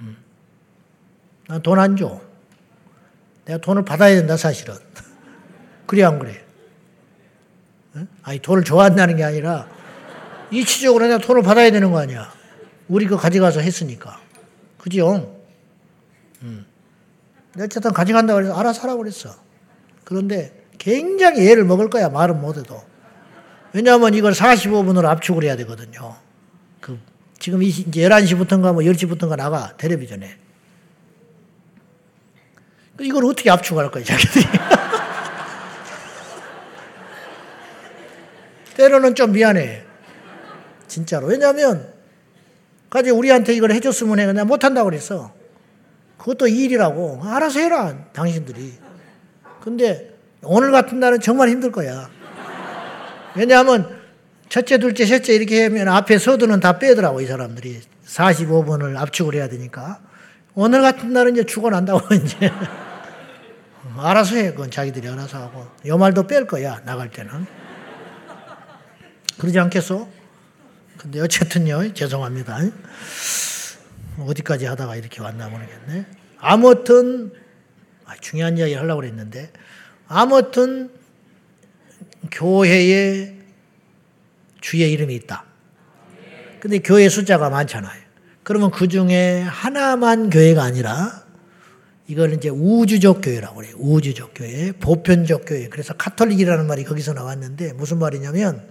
음. 난돈 안 줘. 내가 돈을 받아야 된다, 사실은. [laughs] 그래, 안 그래? 아니, 돈을 좋아한다는 게 아니라, 이치적으로 내가 돈을 받아야 되는 거 아니야. 우리 그 가져가서 했으니까. 그죠? 음. 어쨌든 가져간다고 그래서 알아서 하라고 그랬어. 그런데 굉장히 애를 먹을 거야, 말은 못해도. 왜냐하면 이걸 45분으로 압축을 해야 되거든요. 그 지금 이제 11시부터인가 뭐 10시부터인가 나가, 텔레비전에. 이걸 어떻게 압축할 거야, 자기들이. [laughs] 때로는 좀 미안해. 진짜로. 왜냐하면, 까지 우리한테 이걸 해줬으면 해. 그냥 못한다고 그랬어. 그것도 일이라고. 알아서 해라, 당신들이. 근데 오늘 같은 날은 정말 힘들 거야. 왜냐하면 첫째, 둘째, 셋째 이렇게 하면 앞에 서두는 다 빼더라고, 이 사람들이. 45분을 압축을 해야 되니까. 오늘 같은 날은 이제 죽어난다고, [laughs] 이제. 알아서 해. 그건 자기들이 알아서 하고. 요 말도 뺄 거야, 나갈 때는. 그러지 않겠어? 근데 어쨌든요, 죄송합니다. 어디까지 하다가 이렇게 왔나 모르겠네. 아무튼, 아, 중요한 이야기 하려고 그랬는데, 아무튼, 교회에 주의 이름이 있다. 근데 교회 숫자가 많잖아요. 그러면 그 중에 하나만 교회가 아니라 이거는 이제 우주적 교회라고 그래요. 우주적 교회, 보편적 교회. 그래서 카톨릭이라는 말이 거기서 나왔는데 무슨 말이냐면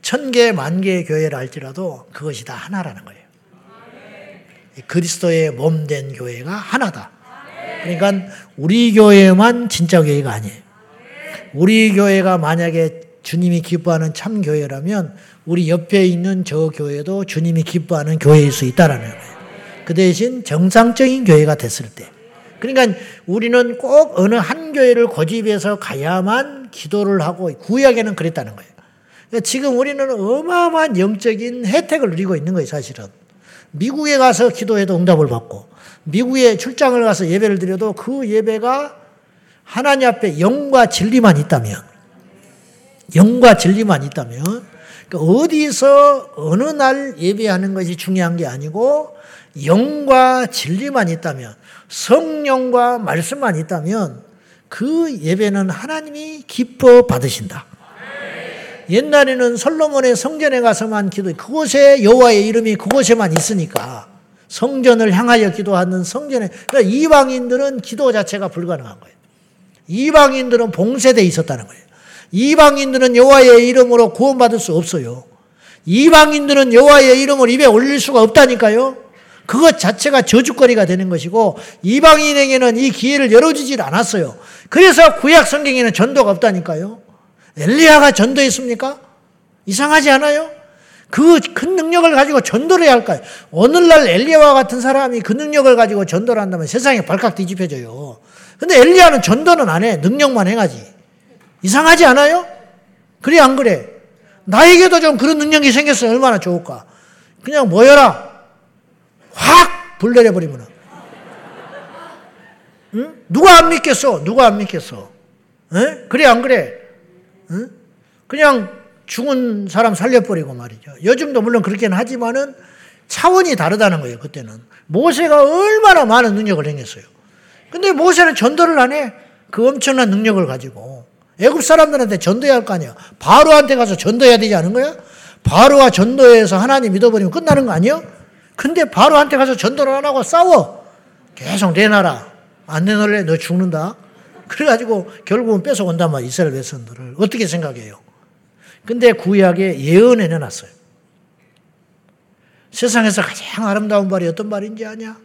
천 개, 만 개의 교회를 할지라도 그것이 다 하나라는 거예요. 그리스도의 몸 된 교회가 하나다. 그러니까 우리 교회만 진짜 교회가 아니에요. 우리 교회가 만약에 주님이 기뻐하는 참 교회라면 우리 옆에 있는 저 교회도 주님이 기뻐하는 교회일 수 있다라는 거예요. 그 대신 정상적인 교회가 됐을 때. 그러니까 우리는 꼭 어느 한 교회를 고집해서 가야만 기도를 하고 구약에는 그랬다는 거예요. 그러니까 지금 우리는 어마어마한 영적인 혜택을 누리고 있는 거예요, 사실은. 미국에 가서 기도해도 응답을 받고, 미국에 출장을 가서 예배를 드려도 그 예배가 하나님 앞에 영과 진리만 있다면, 영과 진리만 있다면, 그러니까 어디서 어느 날 예배하는 것이 중요한 게 아니고, 영과 진리만 있다면, 성령과 말씀만 있다면, 그 예배는 하나님이 기뻐 받으신다. 옛날에는 솔로몬의 성전에 가서만 기도, 그곳에 여호와의 이름이 그곳에만 있으니까 성전을 향하여 기도하는 성전에 그러니까 이방인들은 기도 자체가 불가능한 거예요. 이방인들은 봉쇄돼 있었다는 거예요. 이방인들은 여호와의 이름으로 구원받을 수 없어요. 이방인들은 여호와의 이름을 입에 올릴 수가 없다니까요. 그것 자체가 저주거리가 되는 것이고 이방인에게는 이 기회를 열어주질 않았어요. 그래서 구약 성경에는 전도가 없다니까요. 엘리야가 전도했습니까? 이상하지 않아요? 그 큰 능력을 가지고 전도를 해야 할까요? 오늘날 엘리야와 같은 사람이 그 능력을 가지고 전도를 한다면 세상이 발칵 뒤집혀져요. 근데 엘리야는 전도는 안 해. 능력만 해가지. 이상하지 않아요? 그래, 안 그래? 나에게도 좀 그런 능력이 생겼으면 얼마나 좋을까? 그냥 모여라. 확 불 내려버리면. 응? 누가 안 믿겠어? 누가 안 믿겠어? 에? 그래, 안 그래? 응? 그냥 죽은 사람 살려버리고 말이죠. 요즘도 물론 그렇게는 하지만은 차원이 다르다는 거예요, 그때는. 모세가 얼마나 많은 능력을 행했어요. 근데 모세는 전도를 안 해. 그 엄청난 능력을 가지고. 애굽 사람들한테 전도해야 할 거 아니야. 바로한테 가서 전도해야 되지 않은 거야? 바로와 전도해서 하나님 믿어버리면 끝나는 거 아니야? 근데 바로한테 가서 전도를 안 하고 싸워. 계속 내놔라. 안 내놓을래? 너 죽는다. 그래가지고 결국은 뺏어온단 말이야, 이스라엘 백성들을. 어떻게 생각해요? 근데 구약에 예언해 놨어요. 세상에서 가장 아름다운 말이 어떤 말인지 아냐?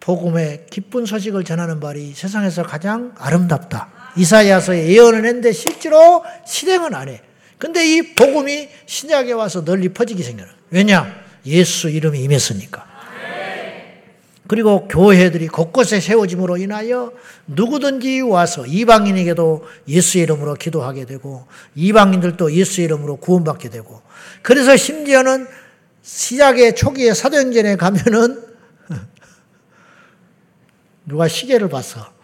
복음의 기쁜 소식을 전하는 말이 세상에서 가장 아름답다. 이사야서에 예언을 했는데 실제로 실행은 안 해. 근데 이 복음이 신약에 와서 널리 퍼지기 생겨요. 왜냐? 예수 이름이 임했으니까. 그리고 교회들이 곳곳에 세워짐으로 인하여 누구든지 와서 이방인에게도 예수의 이름으로 기도하게 되고 이방인들도 예수의 이름으로 구원받게 되고 그래서 심지어는 시작의 초기에 사도행전에 가면은 [laughs] 누가 시계를 봤어.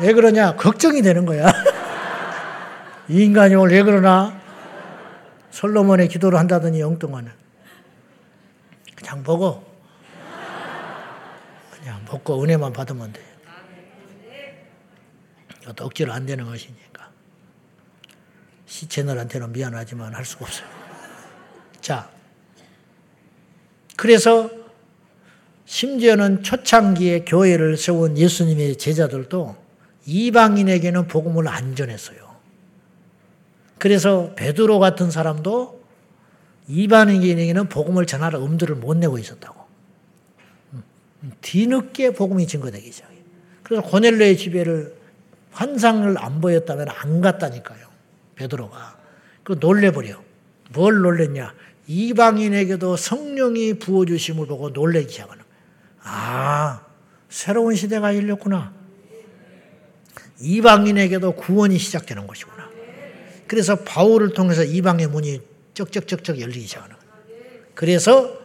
왜 그러냐? 걱정이 되는 거야. [laughs] 이 인간이 오늘 왜 그러나? 솔로몬의 기도를 한다더니 엉뚱하네. 그냥 먹어. 그냥 먹고 은혜만 받으면 돼. 이것도 억지로 안 되는 것이니까. 시채널한테는 미안하지만 할 수가 없어요. 자, 그래서 심지어는 초창기에 교회를 세운 예수님의 제자들도 이방인에게는 복음을 안 전했어요. 그래서 베드로 같은 사람도 이방인에게는 복음을 전하라 음들을 못 내고 있었다고. 음, 뒤늦게 복음이 증거되기 시작해요. 그래서 고넬로의 집에를 환상을 안 보였다면 안 갔다니까요. 베드로가. 그 놀래버려. 뭘 놀랬냐? 이방인에게도 성령이 부어주심을 보고 놀래기 시작하는. 아, 새로운 시대가 열렸구나. 이방인에게도 구원이 시작되는 것이구나. 그래서 바울을 통해서 이방의 문이 쩍쩍쩍쩍 열리기 시작하는 거예요. 그래서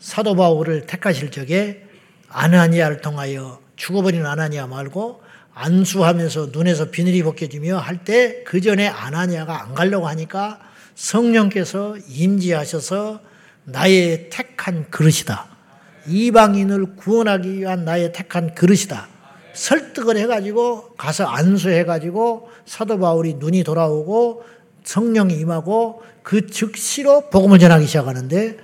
사도 바울을 택하실 적에 아나니아를 통하여 죽어버린 아나니아 말고 안수하면서 눈에서 비늘이 벗겨지며 할 때 그 전에 아나니아가 안 가려고 하니까 성령께서 임지하셔서 나의 택한 그릇이다. 이방인을 구원하기 위한 나의 택한 그릇이다. 설득을 해가지고 가서 안수해가지고 사도 바울이 눈이 돌아오고 성령이 임하고 그 즉시로 복음을 전하기 시작하는데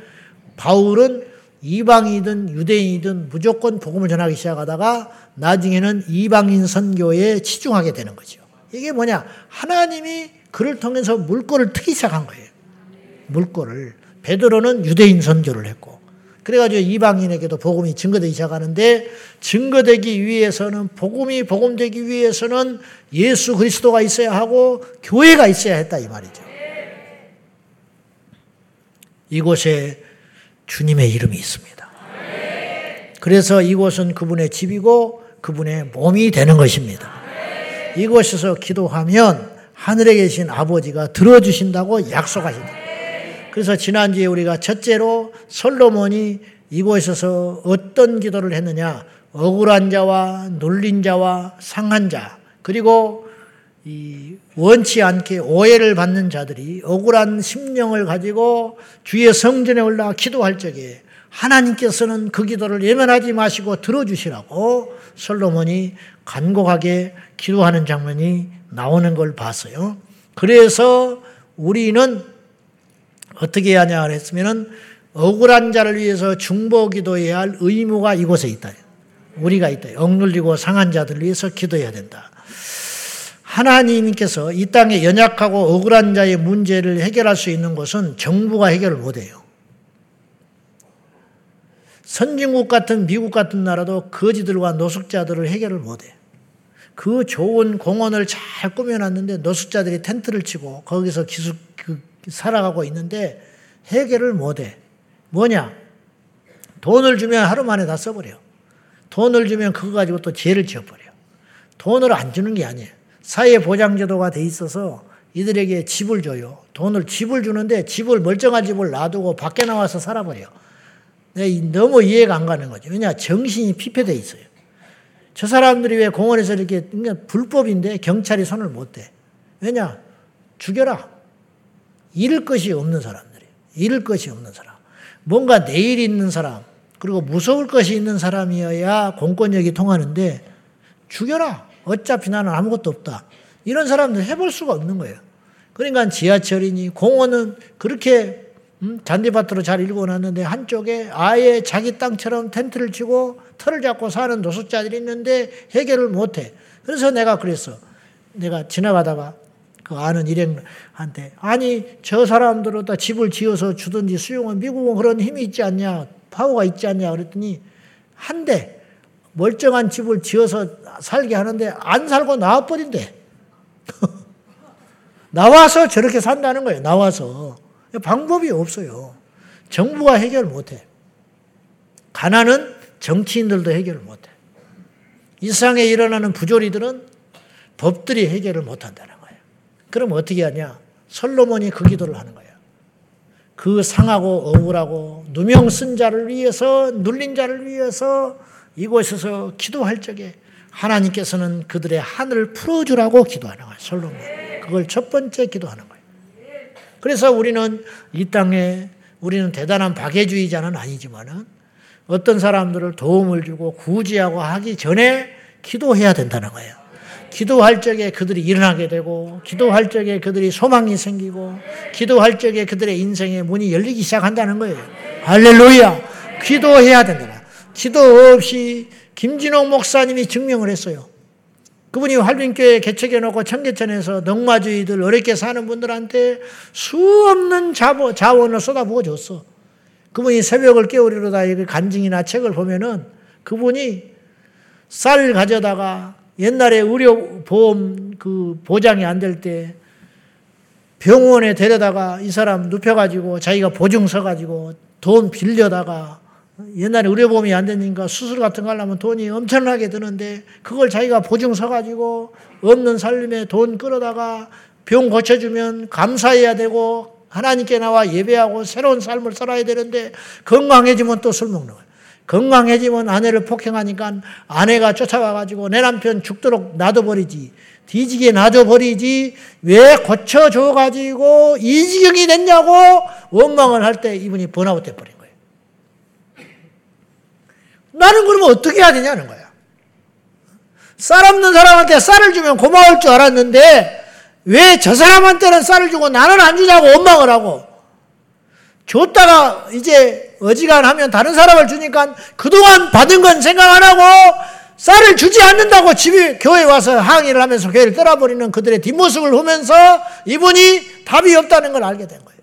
바울은 이방이든 유대인이든 무조건 복음을 전하기 시작하다가 나중에는 이방인 선교에 치중하게 되는 거죠. 이게 뭐냐? 하나님이 그를 통해서 물꼬를 트기 시작한 거예요. 물꼬를. 베드로는 유대인 선교를 했고 그래가지고 이방인에게도 복음이 증거되기 시작하는데 증거되기 위해서는 복음이 복음되기 위해서는 예수 그리스도가 있어야 하고 교회가 있어야 했다 이 말이죠. 이곳에 주님의 이름이 있습니다. 그래서 이곳은 그분의 집이고 그분의 몸이 되는 것입니다. 이곳에서 기도하면 하늘에 계신 아버지가 들어주신다고 약속하신다. 그래서 지난주에 우리가 첫째로 솔로몬이 이곳에서 어떤 기도를 했느냐. 억울한 자와 눌린 자와 상한 자, 그리고 이 원치 않게 오해를 받는 자들이 억울한 심령을 가지고 주의 성전에 올라 기도할 적에 하나님께서는 그 기도를 예면하지 마시고 들어주시라고 솔로몬이 간곡하게 기도하는 장면이 나오는 걸 봤어요. 그래서 우리는 어떻게 해야 하냐 했으면은 억울한 자를 위해서 중보 기도해야 할 의무가 이곳에 있다. 우리가 있다. 억눌리고 상한 자들을 위해서 기도해야 된다. 하나님께서 이 땅에 연약하고 억울한 자의 문제를 해결할 수 있는 것은 정부가 해결을 못해요. 선진국 같은 미국 같은 나라도 거지들과 노숙자들을 해결을 못해. 그 좋은 공원을 잘 꾸며놨는데 노숙자들이 텐트를 치고 거기서 기숙, 그, 살아가고 있는데 해결을 못해. 뭐냐? 돈을 주면 하루 만에 다 써버려. 돈을 주면 그거 가지고 또 죄를 지어버려. 돈을 안 주는 게 아니에요. 사회보장제도가 돼 있어서 이들에게 집을 줘요. 돈을 집을 주는데 집을 멀쩡한 집을 놔두고 밖에 나와서 살아버려. 너무 이해가 안 가는 거죠. 왜냐 정신이 피폐돼 있어요. 저 사람들이 왜 공원에서 이렇게 그냥 불법인데 경찰이 손을 못 대. 왜냐 죽여라. 잃을 것이 없는 사람들이 잃을 것이 없는 사람. 뭔가 내일 있는 사람 그리고 무서울 것이 있는 사람이어야 공권력이 통하는데 죽여라. 어차피 나는 아무것도 없다. 이런 사람들 해볼 수가 없는 거예요. 그러니까 지하철이니 공원은 그렇게 음, 잔디밭으로 잘 일궈 놨는데 한쪽에 아예 자기 땅처럼 텐트를 치고 털을 잡고 사는 노숙자들이 있는데 해결을 못해. 그래서 내가 그랬어. 내가 지나가다가 그 아는 일행한테 아니 저 사람들은 다 집을 지어서 주든지 수용은 미국은 그런 힘이 있지 않냐 파워가 있지 않냐 그랬더니 한대 멀쩡한 집을 지어서 살게 하는데 안 살고 나와버린대. [laughs] 나와서 저렇게 산다는 거예요. 나와서. 방법이 없어요. 정부가 해결 못해. 가난은 정치인들도 해결 못해. 이 세상에 일어나는 부조리들은 법들이 해결을 못한다는. 그럼 어떻게 하냐? 솔로몬이 그 기도를 하는 거예요. 그 상하고 억울하고 누명 쓴 자를 위해서 눌린 자를 위해서 이곳에서 기도할 적에 하나님께서는 그들의 하늘을 풀어주라고 기도하는 거예요. 솔로몬. 그걸 첫 번째 기도하는 거예요. 그래서 우리는 이 땅에 우리는 대단한 박애주의자는 아니지만은 어떤 사람들을 도움을 주고 구제하고 하기 전에 기도해야 된다는 거예요. 기도할 적에 그들이 일어나게 되고, 기도할 적에 그들이 소망이 생기고, 기도할 적에 그들의 인생의 문이 열리기 시작한다는 거예요. 할렐루야! 기도해야 된다. 기도 없이 김진옥 목사님이 증명을 했어요. 그분이 활빈교회 개척해 놓고 청계천에서 넉마주의들 어렵게 사는 분들한테 수없는 자보, 자원을 쏟아부어 줬어. 그분이 새벽을 깨우리로다 간증이나 책을 보면은 그분이 쌀 가져다가 옛날에 의료 보험 그 보장이 안 될 때 병원에 데려다가 이 사람 눕혀가지고 자기가 보증 서가지고 돈 빌려다가 옛날에 의료보험이 안 되니까 수술 같은 거 하려면 돈이 엄청나게 드는데 그걸 자기가 보증 서가지고 없는 살림에 돈 끌어다가 병 고쳐주면 감사해야 되고 하나님께 나와 예배하고 새로운 삶을 살아야 되는데 건강해지면 또 술 먹는 거예요. 건강해지면 아내를 폭행하니까 아내가 쫓아와가지고 내 남편 죽도록 놔둬버리지. 뒤지게 놔둬버리지. 왜 고쳐줘가지고 이 지경이 됐냐고 원망을 할 때 이분이 번아웃 돼버린 거예요. 나는 그러면 어떻게 해야 되냐는 거야. 쌀 없는 사람한테 쌀을 주면 고마울 줄 알았는데 왜 저 사람한테는 쌀을 주고 나는 안 주냐고 원망을 하고 줬다가 이제 어지간하면 다른 사람을 주니까 그동안 받은 건 생각 안 하고 쌀을 주지 않는다고 집에 교회 와서 항의를 하면서 교회를 떠나버리는 그들의 뒷모습을 보면서 이분이 답이 없다는 걸 알게 된 거예요.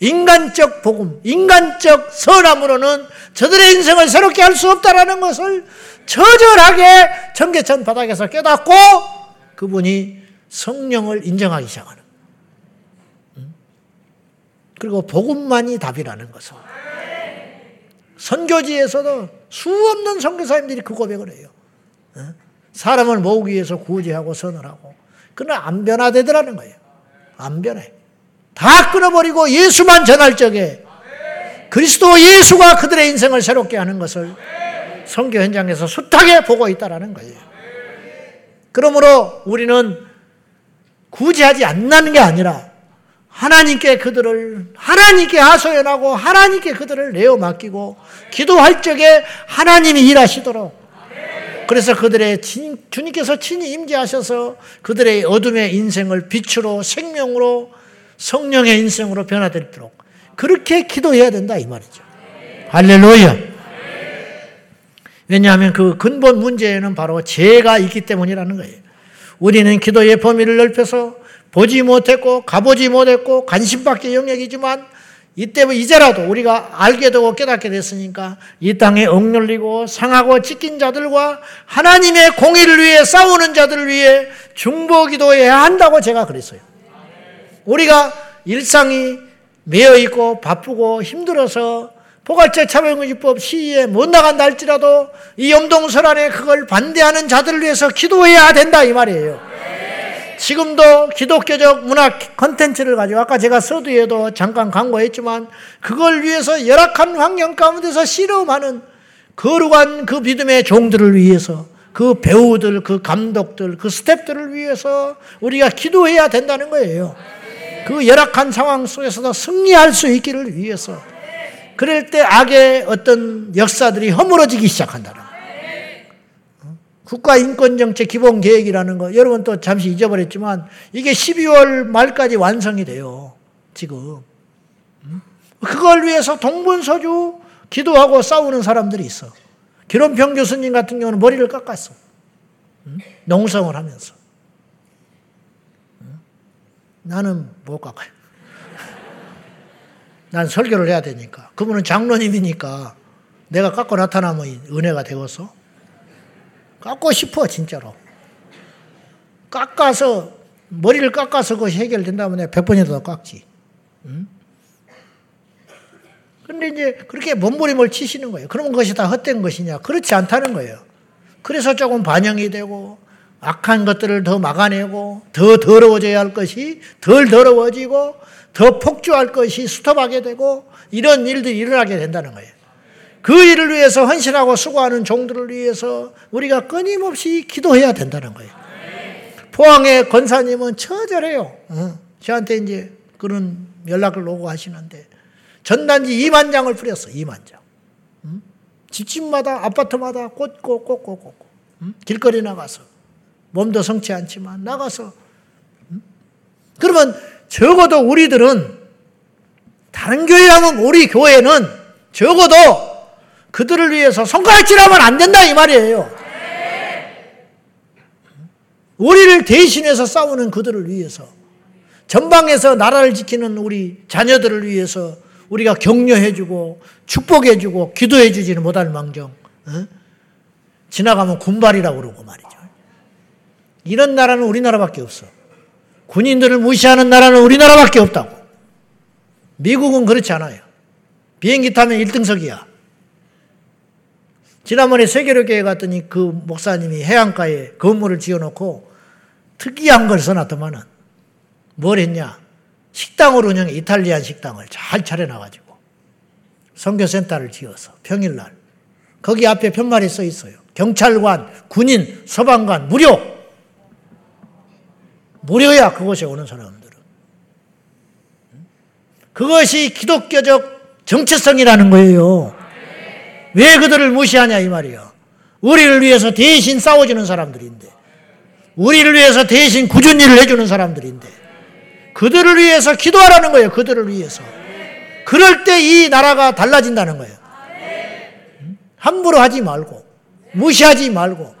인간적 복음, 인간적 선함으로는 저들의 인생을 새롭게 할 수 없다라는 것을 처절하게 청계천 바닥에서 깨닫고 그분이 성령을 인정하기 시작하는 그리고 복음만이 답이라는 것을. 선교지에서도 수없는 선교사님들이 그 고백을 해요. 어? 사람을 모으기 위해서 구제하고 선을 하고. 그러나 안 변화되더라는 거예요. 안 변해. 다 끊어버리고 예수만 전할 적에 그리스도 예수가 그들의 인생을 새롭게 하는 것을 선교 현장에서 숱하게 보고 있다는 거예요. 그러므로 우리는 구제하지 않는 게 아니라 하나님께 그들을 하나님께 하소연하고 하나님께 그들을 내어 맡기고 기도할 적에 하나님이 일하시도록 그래서 그들의 주님께서 친히 임재하셔서 그들의 어둠의 인생을 빛으로 생명으로 성령의 인생으로 변화되도록 그렇게 기도해야 된다 이 말이죠. 할렐루야. 왜냐하면 그 근본 문제는 바로 죄가 있기 때문이라는 거예요. 우리는 기도의 범위를 넓혀서 보지 못했고 가보지 못했고 관심밖에 영역이지만 이때 이제라도 우리가 알게 되고 깨닫게 됐으니까 이 땅에 억눌리고 상하고 찢긴 자들과 하나님의 공의를 위해 싸우는 자들을 위해 중보기도해야 한다고 제가 그랬어요. 우리가 일상이 매여 있고 바쁘고 힘들어서 포괄적 차별금지법 시위에 못 나간다 할지라도 이 염동설 안에 그걸 반대하는 자들을 위해서 기도해야 된다 이 말이에요. 지금도 기독교적 문화 컨텐츠를 가지고 아까 제가 서두에도 잠깐 광고했지만 그걸 위해서 열악한 환경 가운데서 실험하는 거룩한 그 믿음의 종들을 위해서 그 배우들, 그 감독들, 그 스탭들을 위해서 우리가 기도해야 된다는 거예요. 그 열악한 상황 속에서도 승리할 수 있기를 위해서. 그럴 때 악의 어떤 역사들이 허물어지기 시작한다는 국가인권정책 기본계획이라는 거, 여러분 또 잠시 잊어버렸지만, 이게 12월 말까지 완성이 돼요. 지금. 그걸 위해서 동분서주 기도하고 싸우는 사람들이 있어. 기론평 교수님 같은 경우는 머리를 깎았어. 농성을 하면서. 나는 못 깎아요. [laughs] 난 설교를 해야 되니까. 그분은 장로님이니까 내가 깎고 나타나면 은혜가 되어서 깎고 싶어, 진짜로. 깎아서, 머리를 깎아서 그것이 해결된다면 내가 100번이라도 깎지. 응? 근데 이제 그렇게 몸부림을 치시는 거예요. 그러면 그것이 다 헛된 것이냐? 그렇지 않다는 거예요. 그래서 조금 반영이 되고, 악한 것들을 더 막아내고, 더 더러워져야 할 것이 덜 더러워지고, 더 폭주할 것이 스톱하게 되고, 이런 일들이 일어나게 된다는 거예요. 그 일을 위해서 헌신하고 수고하는 종들을 위해서 우리가 끊임없이 기도해야 된다는 거예요. 포항의 권사님은 처절해요. 어. 저한테 이제 그런 연락을 오고 하시는데 전단지 2만 장을 뿌렸어. 2만 장. 음? 집집마다 아파트마다 꽂고 꽂고 꽂고 음? 길거리 나가서 몸도 성치 않지만 나가서 음? 그러면 적어도 우리들은 다른 교회라면 우리 교회는 적어도 그들을 위해서 손가락질하면 안 된다 이 말이에요. 우리를 대신해서 싸우는 그들을 위해서 전방에서 나라를 지키는 우리 자녀들을 위해서 우리가 격려해주고 축복해주고 기도해주지는 못할 망정 어? 지나가면 군발이라고 그러고 말이죠. 이런 나라는 우리나라밖에 없어. 군인들을 무시하는 나라는 우리나라밖에 없다고. 미국은 그렇지 않아요. 비행기 타면 1등석이야. 지난번에 세계로 교회 갔더니 그 목사님이 해안가에 건물을 지어놓고 특이한 걸 써놨더만은 뭘 했냐. 식당을 운영해, 이탈리안 식당을 잘 차려놔가지고. 선교센터를 지어서 평일날 거기 앞에 편말이 써 있어요. 경찰관, 군인, 소방관 무료. 무료야 그곳에 오는 사람들은. 그것이 기독교적 정체성이라는 거예요. 왜 그들을 무시하냐 이 말이야. 우리를 위해서 대신 싸워주는 사람들인데, 우리를 위해서 대신 굳은 일을 해주는 사람들인데, 그들을 위해서 기도하라는 거예요. 그들을 위해서. 그럴 때 이 나라가 달라진다는 거예요. 함부로 하지 말고, 무시하지 말고,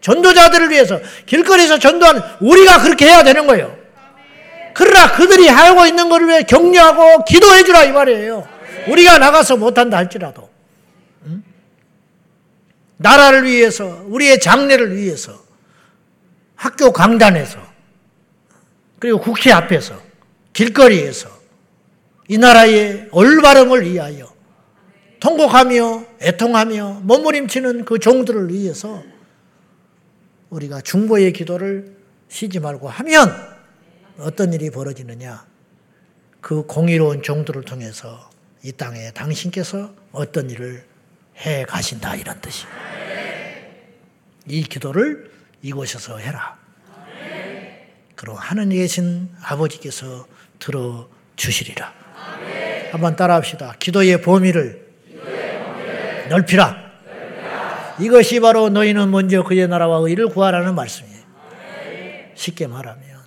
전도자들을 위해서 길거리에서 전도하는 우리가 그렇게 해야 되는 거예요. 그러나 그들이 하고 있는 것을 위해 격려하고 기도해 주라 이 말이에요. 우리가 나가서 못한다 할지라도. 나라를 위해서, 우리의 장래를 위해서, 학교 강단에서, 그리고 국회 앞에서, 길거리에서, 이 나라의 올바름을 위하여, 통곡하며, 애통하며, 몸부림치는 그 종들을 위해서, 우리가 중보의 기도를 쉬지 말고 하면, 어떤 일이 벌어지느냐? 그 공의로운 종들을 통해서 이 땅에 당신께서 어떤 일을 해 가신다 이런 뜻이. 이 기도를 이곳에서 해라. 그리고 하늘에 계신 아버지께서 들어 주시리라. 한번 따라합시다. 기도의 범위를 넓히라. 이것이 바로 너희는 먼저 그의 나라와 의를 구하라는 말씀이에요. 쉽게 말하면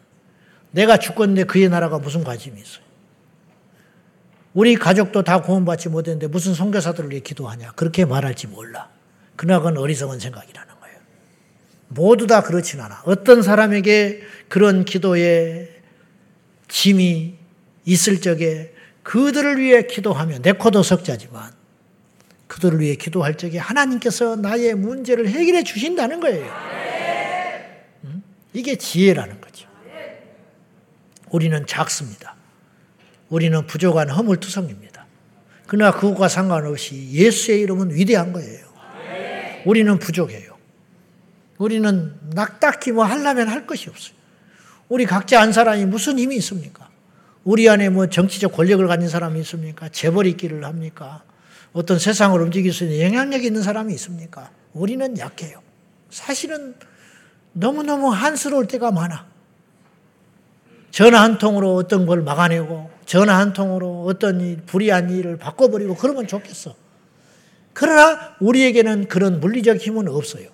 내가 죽건데 그의 나라가 무슨 관심이 있어요? 우리 가족도 다 구원받지 못했는데 무슨 선교사들을 위해 기도하냐? 그렇게 말할지 몰라. 그러나 그건 어리석은 생각이라는 거예요. 모두 다 그렇진 않아. 어떤 사람에게 그런 기도의 짐이 있을 적에 그들을 위해 기도하면 내 코도 석자지만 그들을 위해 기도할 적에 하나님께서 나의 문제를 해결해 주신다는 거예요. 이게 지혜라는 거죠. 우리는 작습니다. 우리는 부족한 허물투성입니다. 그러나 그것과 상관없이 예수의 이름은 위대한 거예요. 우리는 부족해요. 우리는 낙딱히 뭐 하려면 할 것이 없어요. 우리 각자 한 사람이 무슨 힘이 있습니까? 우리 안에 뭐 정치적 권력을 가진 사람이 있습니까? 재벌이 있기를 합니까? 어떤 세상을 움직일 수 있는 영향력 있는 사람이 있습니까? 우리는 약해요. 사실은 너무너무 한스러울 때가 많아. 전화 한 통으로 어떤 걸 막아내고 전화 한 통으로 어떤 불의한 일을 바꿔버리고 그러면 좋겠어. 그러나 우리에게는 그런 물리적 힘은 없어요.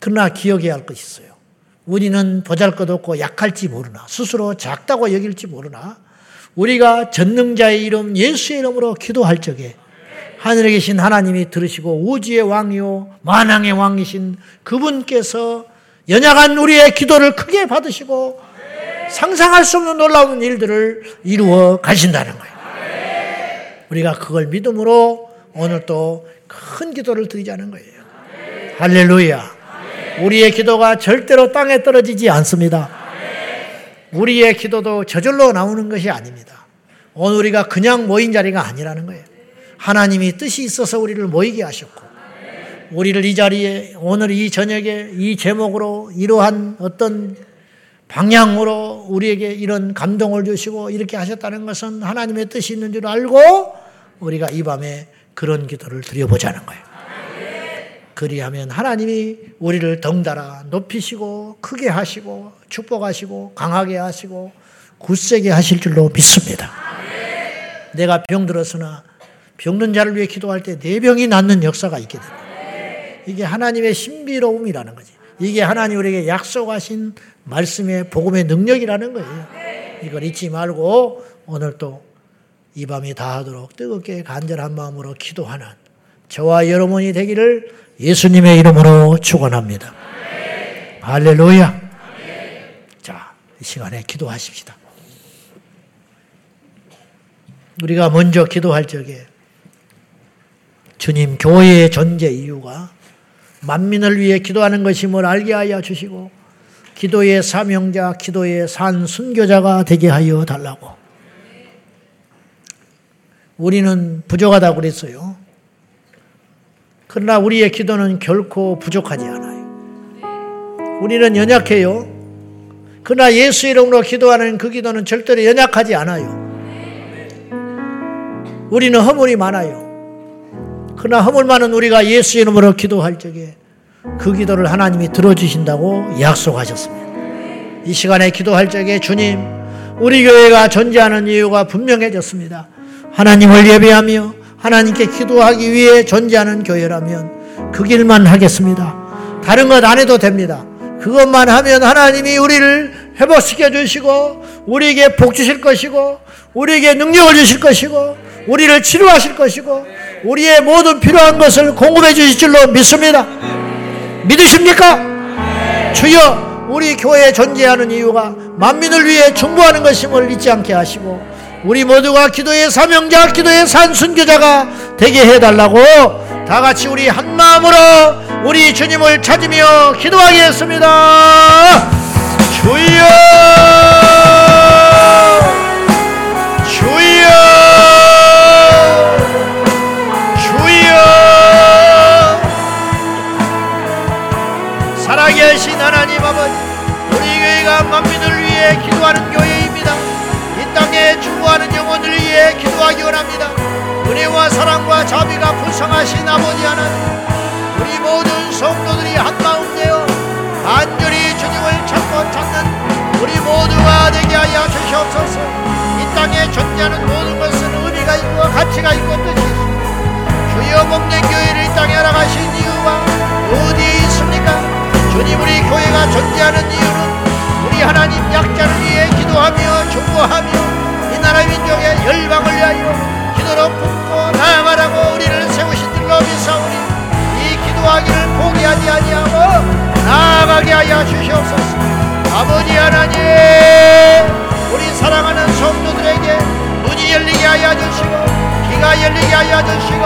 그러나 기억해야 할 것이 있어요. 우리는 보잘 것 없고 약할지 모르나 스스로 작다고 여길지 모르나 우리가 전능자의 이름 예수의 이름으로 기도할 적에 하늘에 계신 하나님이 들으시고 우주의 왕이요 만왕의 왕이신 그분께서 연약한 우리의 기도를 크게 받으시고 상상할 수 없는 놀라운 일들을 이루어 가신다는 거예요. 우리가 그걸 믿음으로 오늘 또 큰 기도를 드리자는 거예요. 할렐루야. 우리의 기도가 절대로 땅에 떨어지지 않습니다. 우리의 기도도 저절로 나오는 것이 아닙니다. 오늘 우리가 그냥 모인 자리가 아니라는 거예요. 하나님이 뜻이 있어서 우리를 모이게 하셨고, 우리를 이 자리에 오늘 이 저녁에 이 제목으로 이러한 어떤 방향으로 우리에게 이런 감동을 주시고 이렇게 하셨다는 것은 하나님의 뜻이 있는 줄 알고 우리가 이 밤에 그런 기도를 드려보자는 거예요. 그리하면 하나님이 우리를 덩달아 높이시고 크게 하시고 축복하시고 강하게 하시고 굳세게 하실 줄로 믿습니다. 내가 병들었으나 병든 자를 위해 기도할 때 내 병이 낫는 역사가 있게 됩니다. 이게 하나님의 신비로움이라는 거지. 이게 하나님 우리에게 약속하신 말씀의 복음의 능력이라는 거예요. 이걸 잊지 말고 오늘 또 이 밤이 다하도록 뜨겁게 간절한 마음으로 기도하는 저와 여러분이 되기를 예수님의 이름으로 축원합니다. 할렐루야. 자, 이 시간에 기도하십시다. 우리가 먼저 기도할 적에 주님 교회의 존재 이유가 만민을 위해 기도하는 것임을 알게 하여 주시고 기도의 사명자, 기도의 산 순교자가 되게 하여 달라고. 우리는 부족하다고 그랬어요. 그러나 우리의 기도는 결코 부족하지 않아요. 우리는 연약해요. 그러나 예수 이름으로 기도하는 그 기도는 절대로 연약하지 않아요. 우리는 허물이 많아요. 그러나 허물 많은 우리가 예수 이름으로 기도할 적에 그 기도를 하나님이 들어주신다고 약속하셨습니다. 이 시간에 기도할 적에 주님, 우리 교회가 존재하는 이유가 분명해졌습니다. 하나님을 예배하며 하나님께 기도하기 위해 존재하는 교회라면 그 길만 하겠습니다. 다른 것 안 해도 됩니다. 그것만 하면 하나님이 우리를 회복시켜 주시고 우리에게 복 주실 것이고 우리에게 능력을 주실 것이고 우리를 치료하실 것이고 우리의 모든 필요한 것을 공급해 주실 줄로 믿습니다. 믿으십니까? 주여 우리 교회에 존재하는 이유가 만민을 위해 중보하는 것임을 잊지 않게 하시고 우리 모두가 기도의 사명자 기도의 산순교자가 되게 해달라고 다 같이 우리 한 마음으로 우리 주님을 찾으며 기도하겠습니다. 주여! 위해 기도하기 원합니다. 은혜와 사랑과 자비가 불쌍하신 아버지 하나님, 우리 모든 성도들이 한마음되어 간절히 주님을 찾고 찾는 우리 모두가 되게 하여 주시옵소서. 이 땅에 존재하는 모든 것은 의미가 있고 가치가 있고 뜻이 있어. 주여 복된 교회를 이 땅에 알아가신 이유가 어디 있습니까? 주님 우리 교회가 존재하는 이유는 우리 하나님 약자를 위해 기도하며 중보하며 하나님 민족의 열방을 위하여 기도로 품고 나아가라고 우리를 세우신 줄로 믿사오니 이 기도하기를 포기하지 아니하고 나아가게 하여 주시옵소서. 아버지 하나님 우리 사랑하는 성도들에게 눈이 열리게 하여 주시고 귀가 열리게 하여 주시고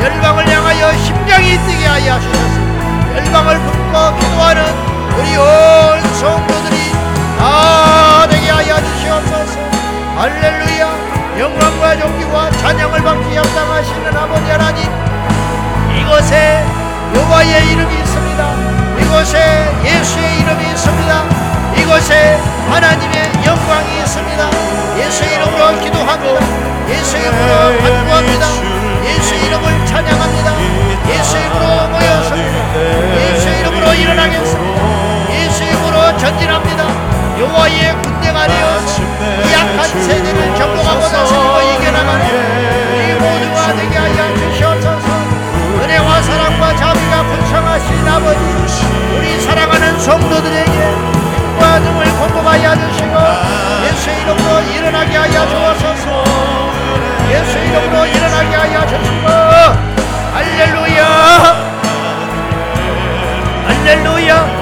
열방을 향하여 심장이 뛰게 하여 주셔서. 열방을 품고 기도하는 우리 온 성도들이 다 되게 하여 주시옵소서. 할렐루야. 영광과 존귀와 찬양을 받기 합당하시는 아버지 하나님 이곳에 여호와의 이름이 있습니다. 이곳에 예수의 이름이 있습니다. 이곳에 하나님의 영광이 있습니다. 예수의 이름으로 기도하고 예수의 이름으로 간구합니다. 예수의 이름을 찬양합니다. 예수의 이름으로 모여서 예수의 이름으로 일어나겠습니다. 전진합니다. 여호와의 군대가 되어 이 약한 세대를 경고하고 다스리고 이겨나가는 우리 모두가 되게 하여 주시옵소서. 은혜와 사랑과 자비가 풍성하신 아버지 우리 사랑하는 성도들에게 힘과 등을 공급하여 주시고 예수 이름으로 일어나게 하여 주옵소서. 예수 이름으로 일어나게 하여 주시고. 할렐루야. 할렐루야.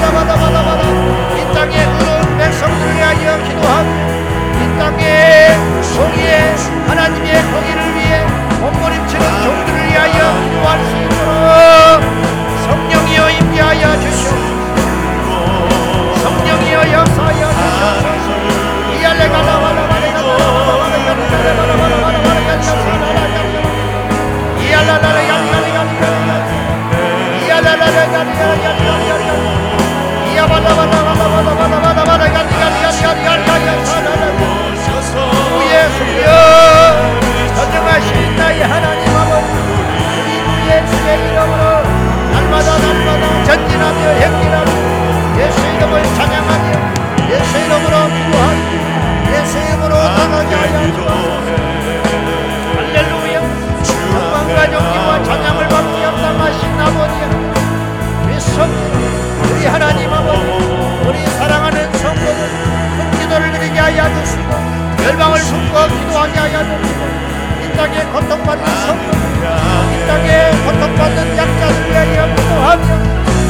땅의 소리에 하나님의 공의를 위해 몸부림치는 종들을 위하여 기도할 수 있도록 성령이여 임하여 주시옵소서. 성령이여 역사하여 주시옵소서. 이 안에 가나와 나타나며 행진하는 예수 이름을 찬양하며 예수 이름으로 구하며 예수 이름으로 나가게 하여 주옵소서 할렐루야. 영광과 정기와 찬양을 받고 영담하신 아버지야 믿습니다. 우리 하나님 아버지 우리 사랑하는 성도들 큰 기도를 드리게 하여 주시고 열방을 품고 기도하게 하여 주시고 이 땅에 고통받는 성도들 이 땅에 고통받는 약자들 위하여 기도하며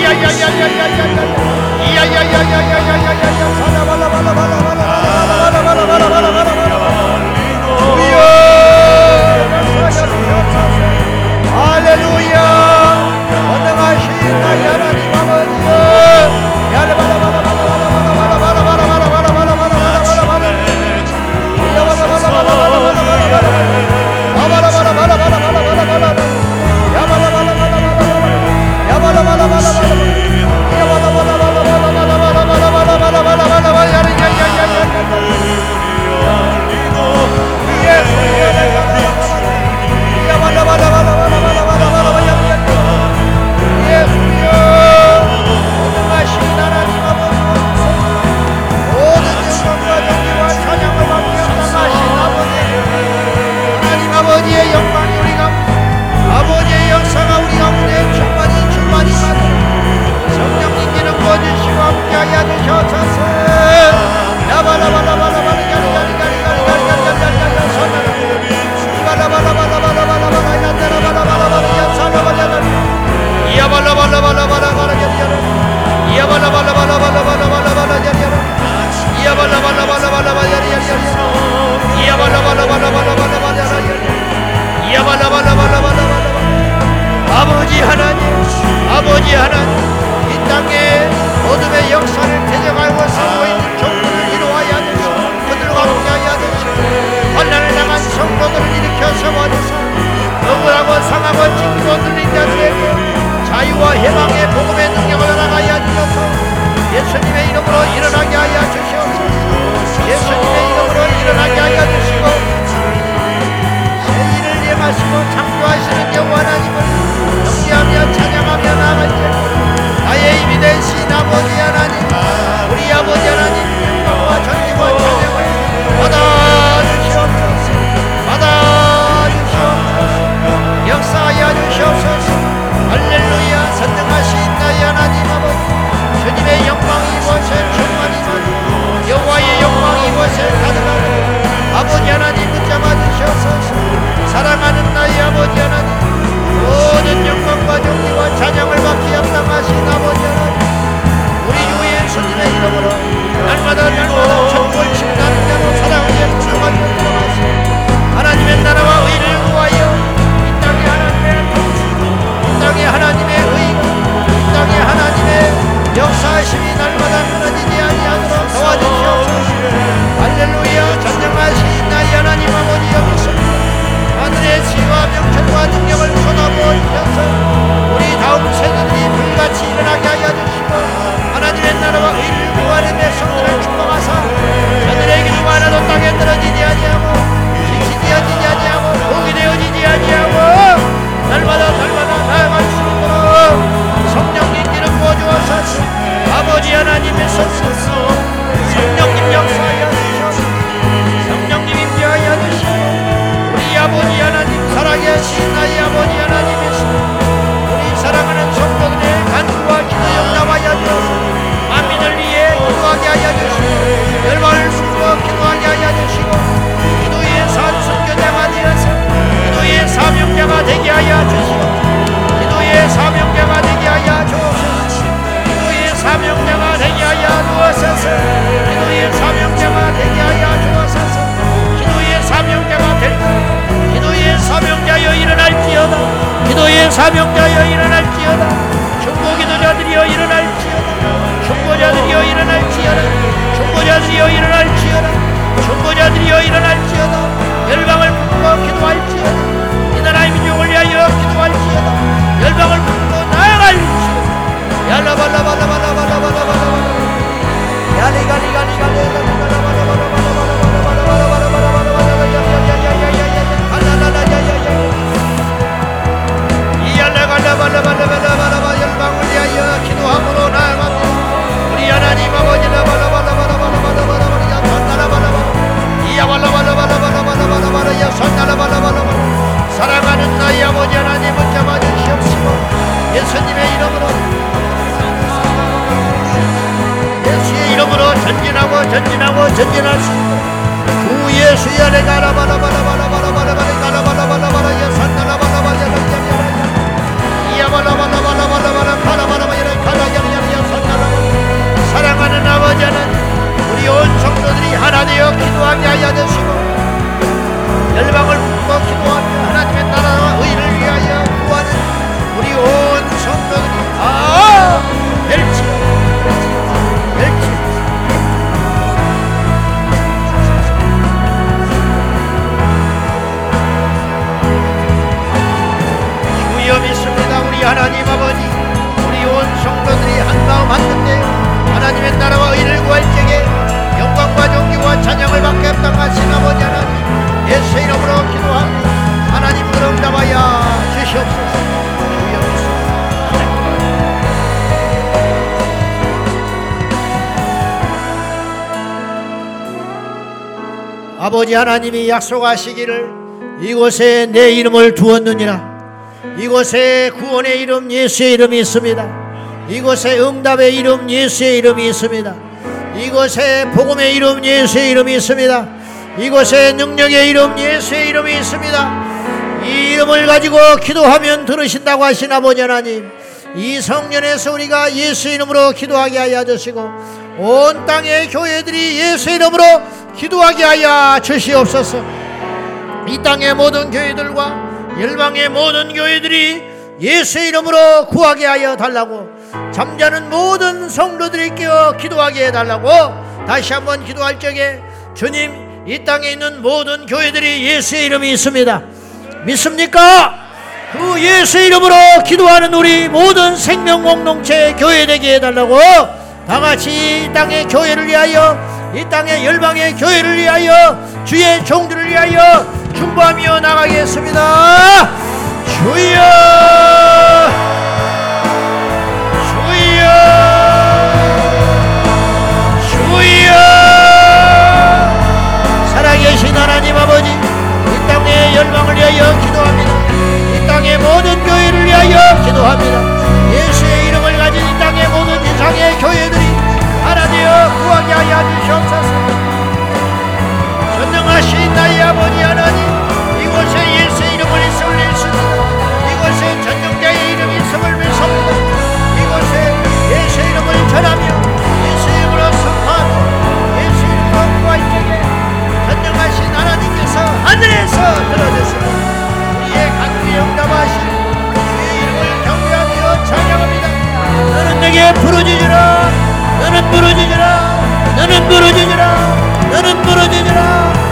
ya ya ya ya ya bana! Yahshua. 才行。 하나님의 손소서 일어날지어다 기도의 사명자여 일어날지어다. 중보 기도자들이여 일어날지어다. 중보자들이여 일어날지어다. 중보자들이여 일어날지어다. 중보자들이여 일어날지어다. 열방을 품고 기도할지어다. 하나님이 약속하시기를 이곳에 내 이름을 두었느니라. 이곳에 구원의 이름 예수의 이름이 있습니다. 이곳에 응답의 이름 예수의 이름이 있습니다. 이곳에 복음의 이름 예수의 이름이 있습니다. 이곳에 능력의 이름 예수의 이름이 있습니다. 이 이름을 가지고 기도하면 들으신다고 하신 아버지 하나님 이 성년에서 우리가 예수 이름으로 기도하게 하여 주시고 온 땅의 교회들이 예수 이름으로 기도하게 하여 주시옵소서. 이 땅의 모든 교회들과 열방의 모든 교회들이 예수의 이름으로 구하게 하여 달라고 잠자는 모든 성도들이 깨어 기도하게 해 달라고 다시 한번 기도할 적에 주님 이 땅에 있는 모든 교회들이 예수의 이름이 있습니다. 믿습니까? 그 예수 이름으로 기도하는 우리 모든 생명 공동체 교회 되게 해달라고 다 같이 땅의 교회를 위하여 땅의 열방의 교회를 위하여 주의 종들을 위하여 충고하며 나가겠습니다. 주여! 살아계신 하나님 아버지 이 땅의 열망을 위하여 기도합니다. 이 땅의 모든 교회를 위하여 기도합니다. 나의 아버지 하나님 이곳에 예수 이름을 올릴 수 이곳에 전정자의 이름이 성을 외쳤고 이곳에 예수 이름을 전하며 예수 이름으로 선포하고 예수 이름으로 구할적에 전정하신 하나님께서 하늘에서 들어주시고 우리의 각기 영감하신 주의 이름을 경배하며 찬양합니다. 너는 내게 부르짖으라 너는 부르짖으라 너는 부르짖으라 너는 부르짖으라.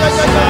옵소서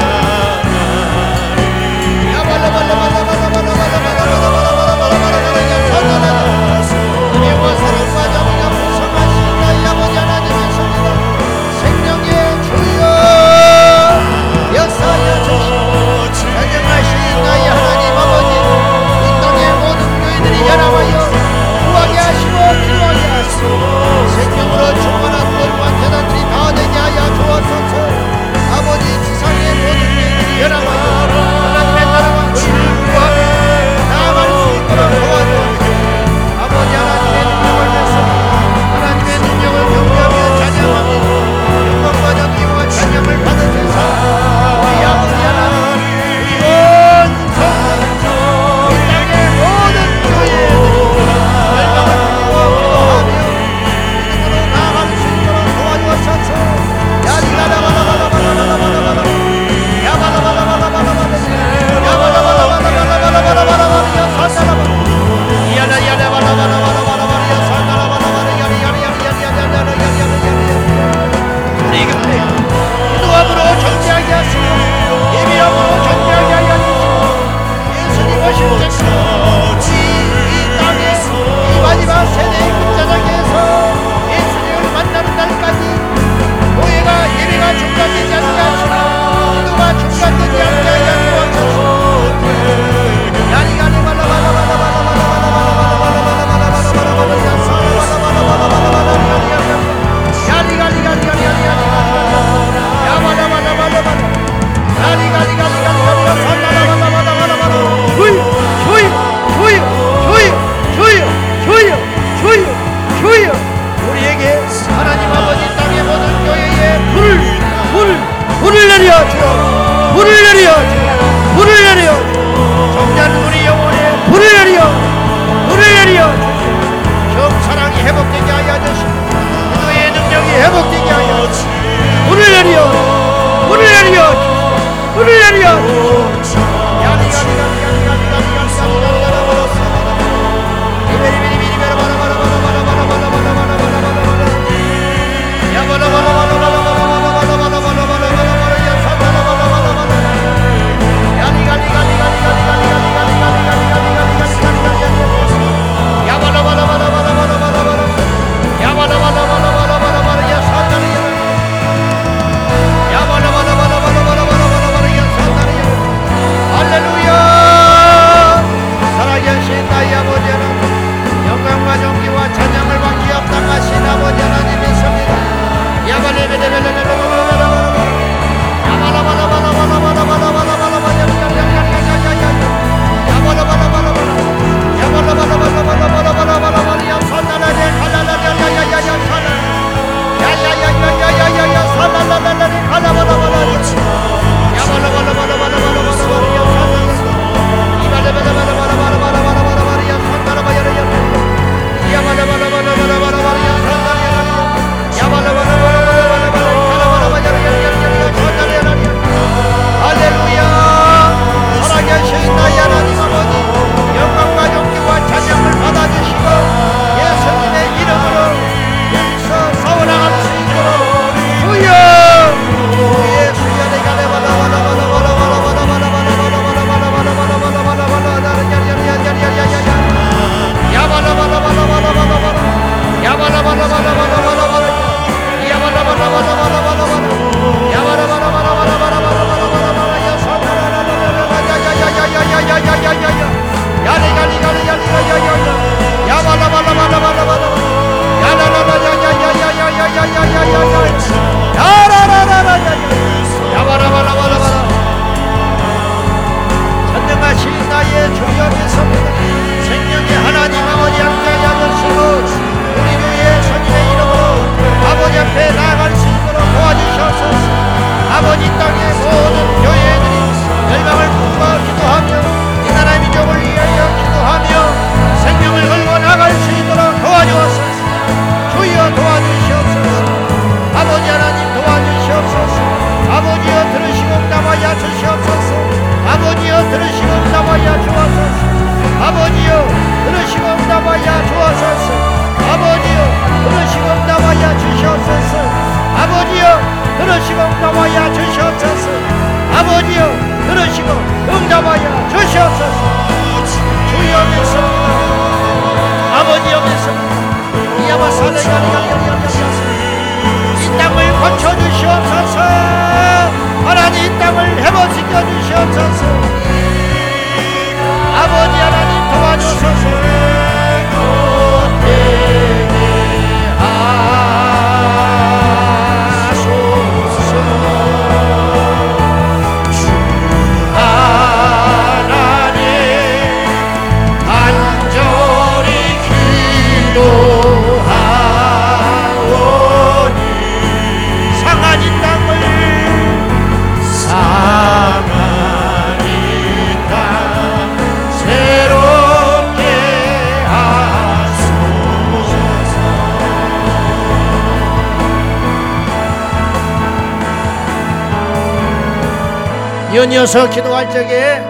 연이어서 기도할 적에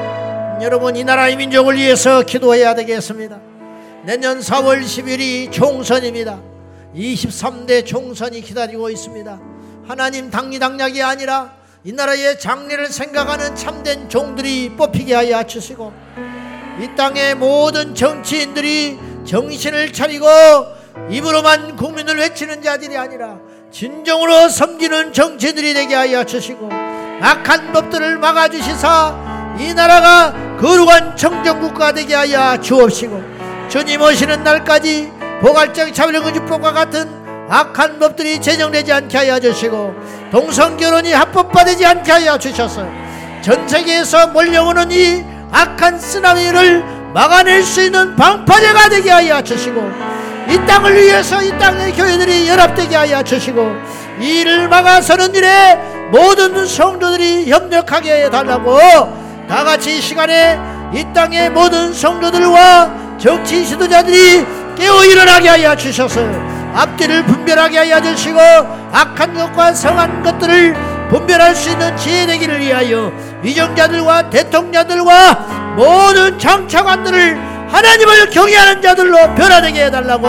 여러분 이 나라의 민족을 위해서 기도해야 되겠습니다. 내년 4월 10일이 총선입니다. 23대 총선이 기다리고 있습니다. 하나님 당리당략이 아니라 이 나라의 장래를 생각하는 참된 종들이 뽑히게 하여 주시고 이 땅의 모든 정치인들이 정신을 차리고 입으로만 국민을 외치는 자들이 아니라 진정으로 섬기는 정치인들이 되게 하여 주시고 악한 법들을 막아주시사 이 나라가 거룩한 청정국가 되게 하여 주옵시고 주님 오시는 날까지 보갈적 차별금지법과 같은 악한 법들이 제정되지 않게 하여 주시고 동성결혼이 합법화되지 않게 하여 주셔서 전 세계에서 몰려오는 이 악한 쓰나미를 막아낼 수 있는 방파제가 되게 하여 주시고 이 땅을 위해서 이 땅의 교회들이 연합되게 하여 주시고 이 일을 막아서는 일에 모든 성도들이 협력하게 해달라고. 다 같이 이 시간에 이 땅의 모든 성도들과 정치 지도자들이 깨어 일어나게 하여 주셔서 앞뒤를 분별하게 하여 주시고 악한 것과 성한 것들을 분별할 수 있는 지혜 되기를 위하여 위정자들과 대통령들과 모든 정착관들을 하나님을 경외하는 자들로 변화되게 해달라고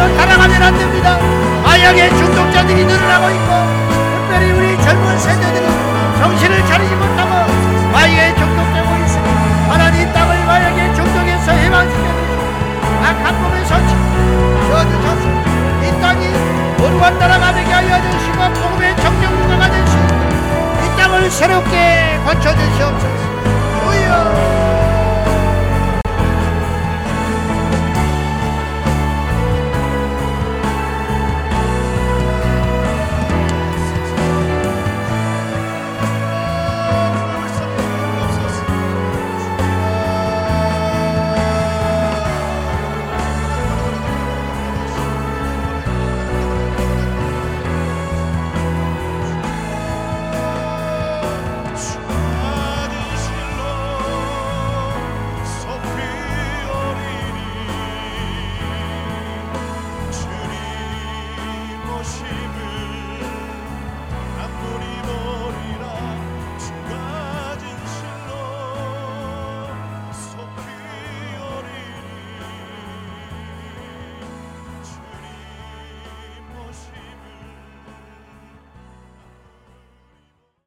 더 타락하면 안 됩니다. 마약의 중독자들이 늘어나고 있고 특별히 우리 젊은 세대들이 정신을 차리지 못하고 마약에 중독되고 있습니다. 하나님 이 땅을 마약의 중독에서 해방시켜주시고 악한 몸의 소치 저주셔서 이 땅이 나라 가되게 하여 주시고 복음의 정령국가가 있는 이 땅을 새롭게 고쳐주시옵소서. 주여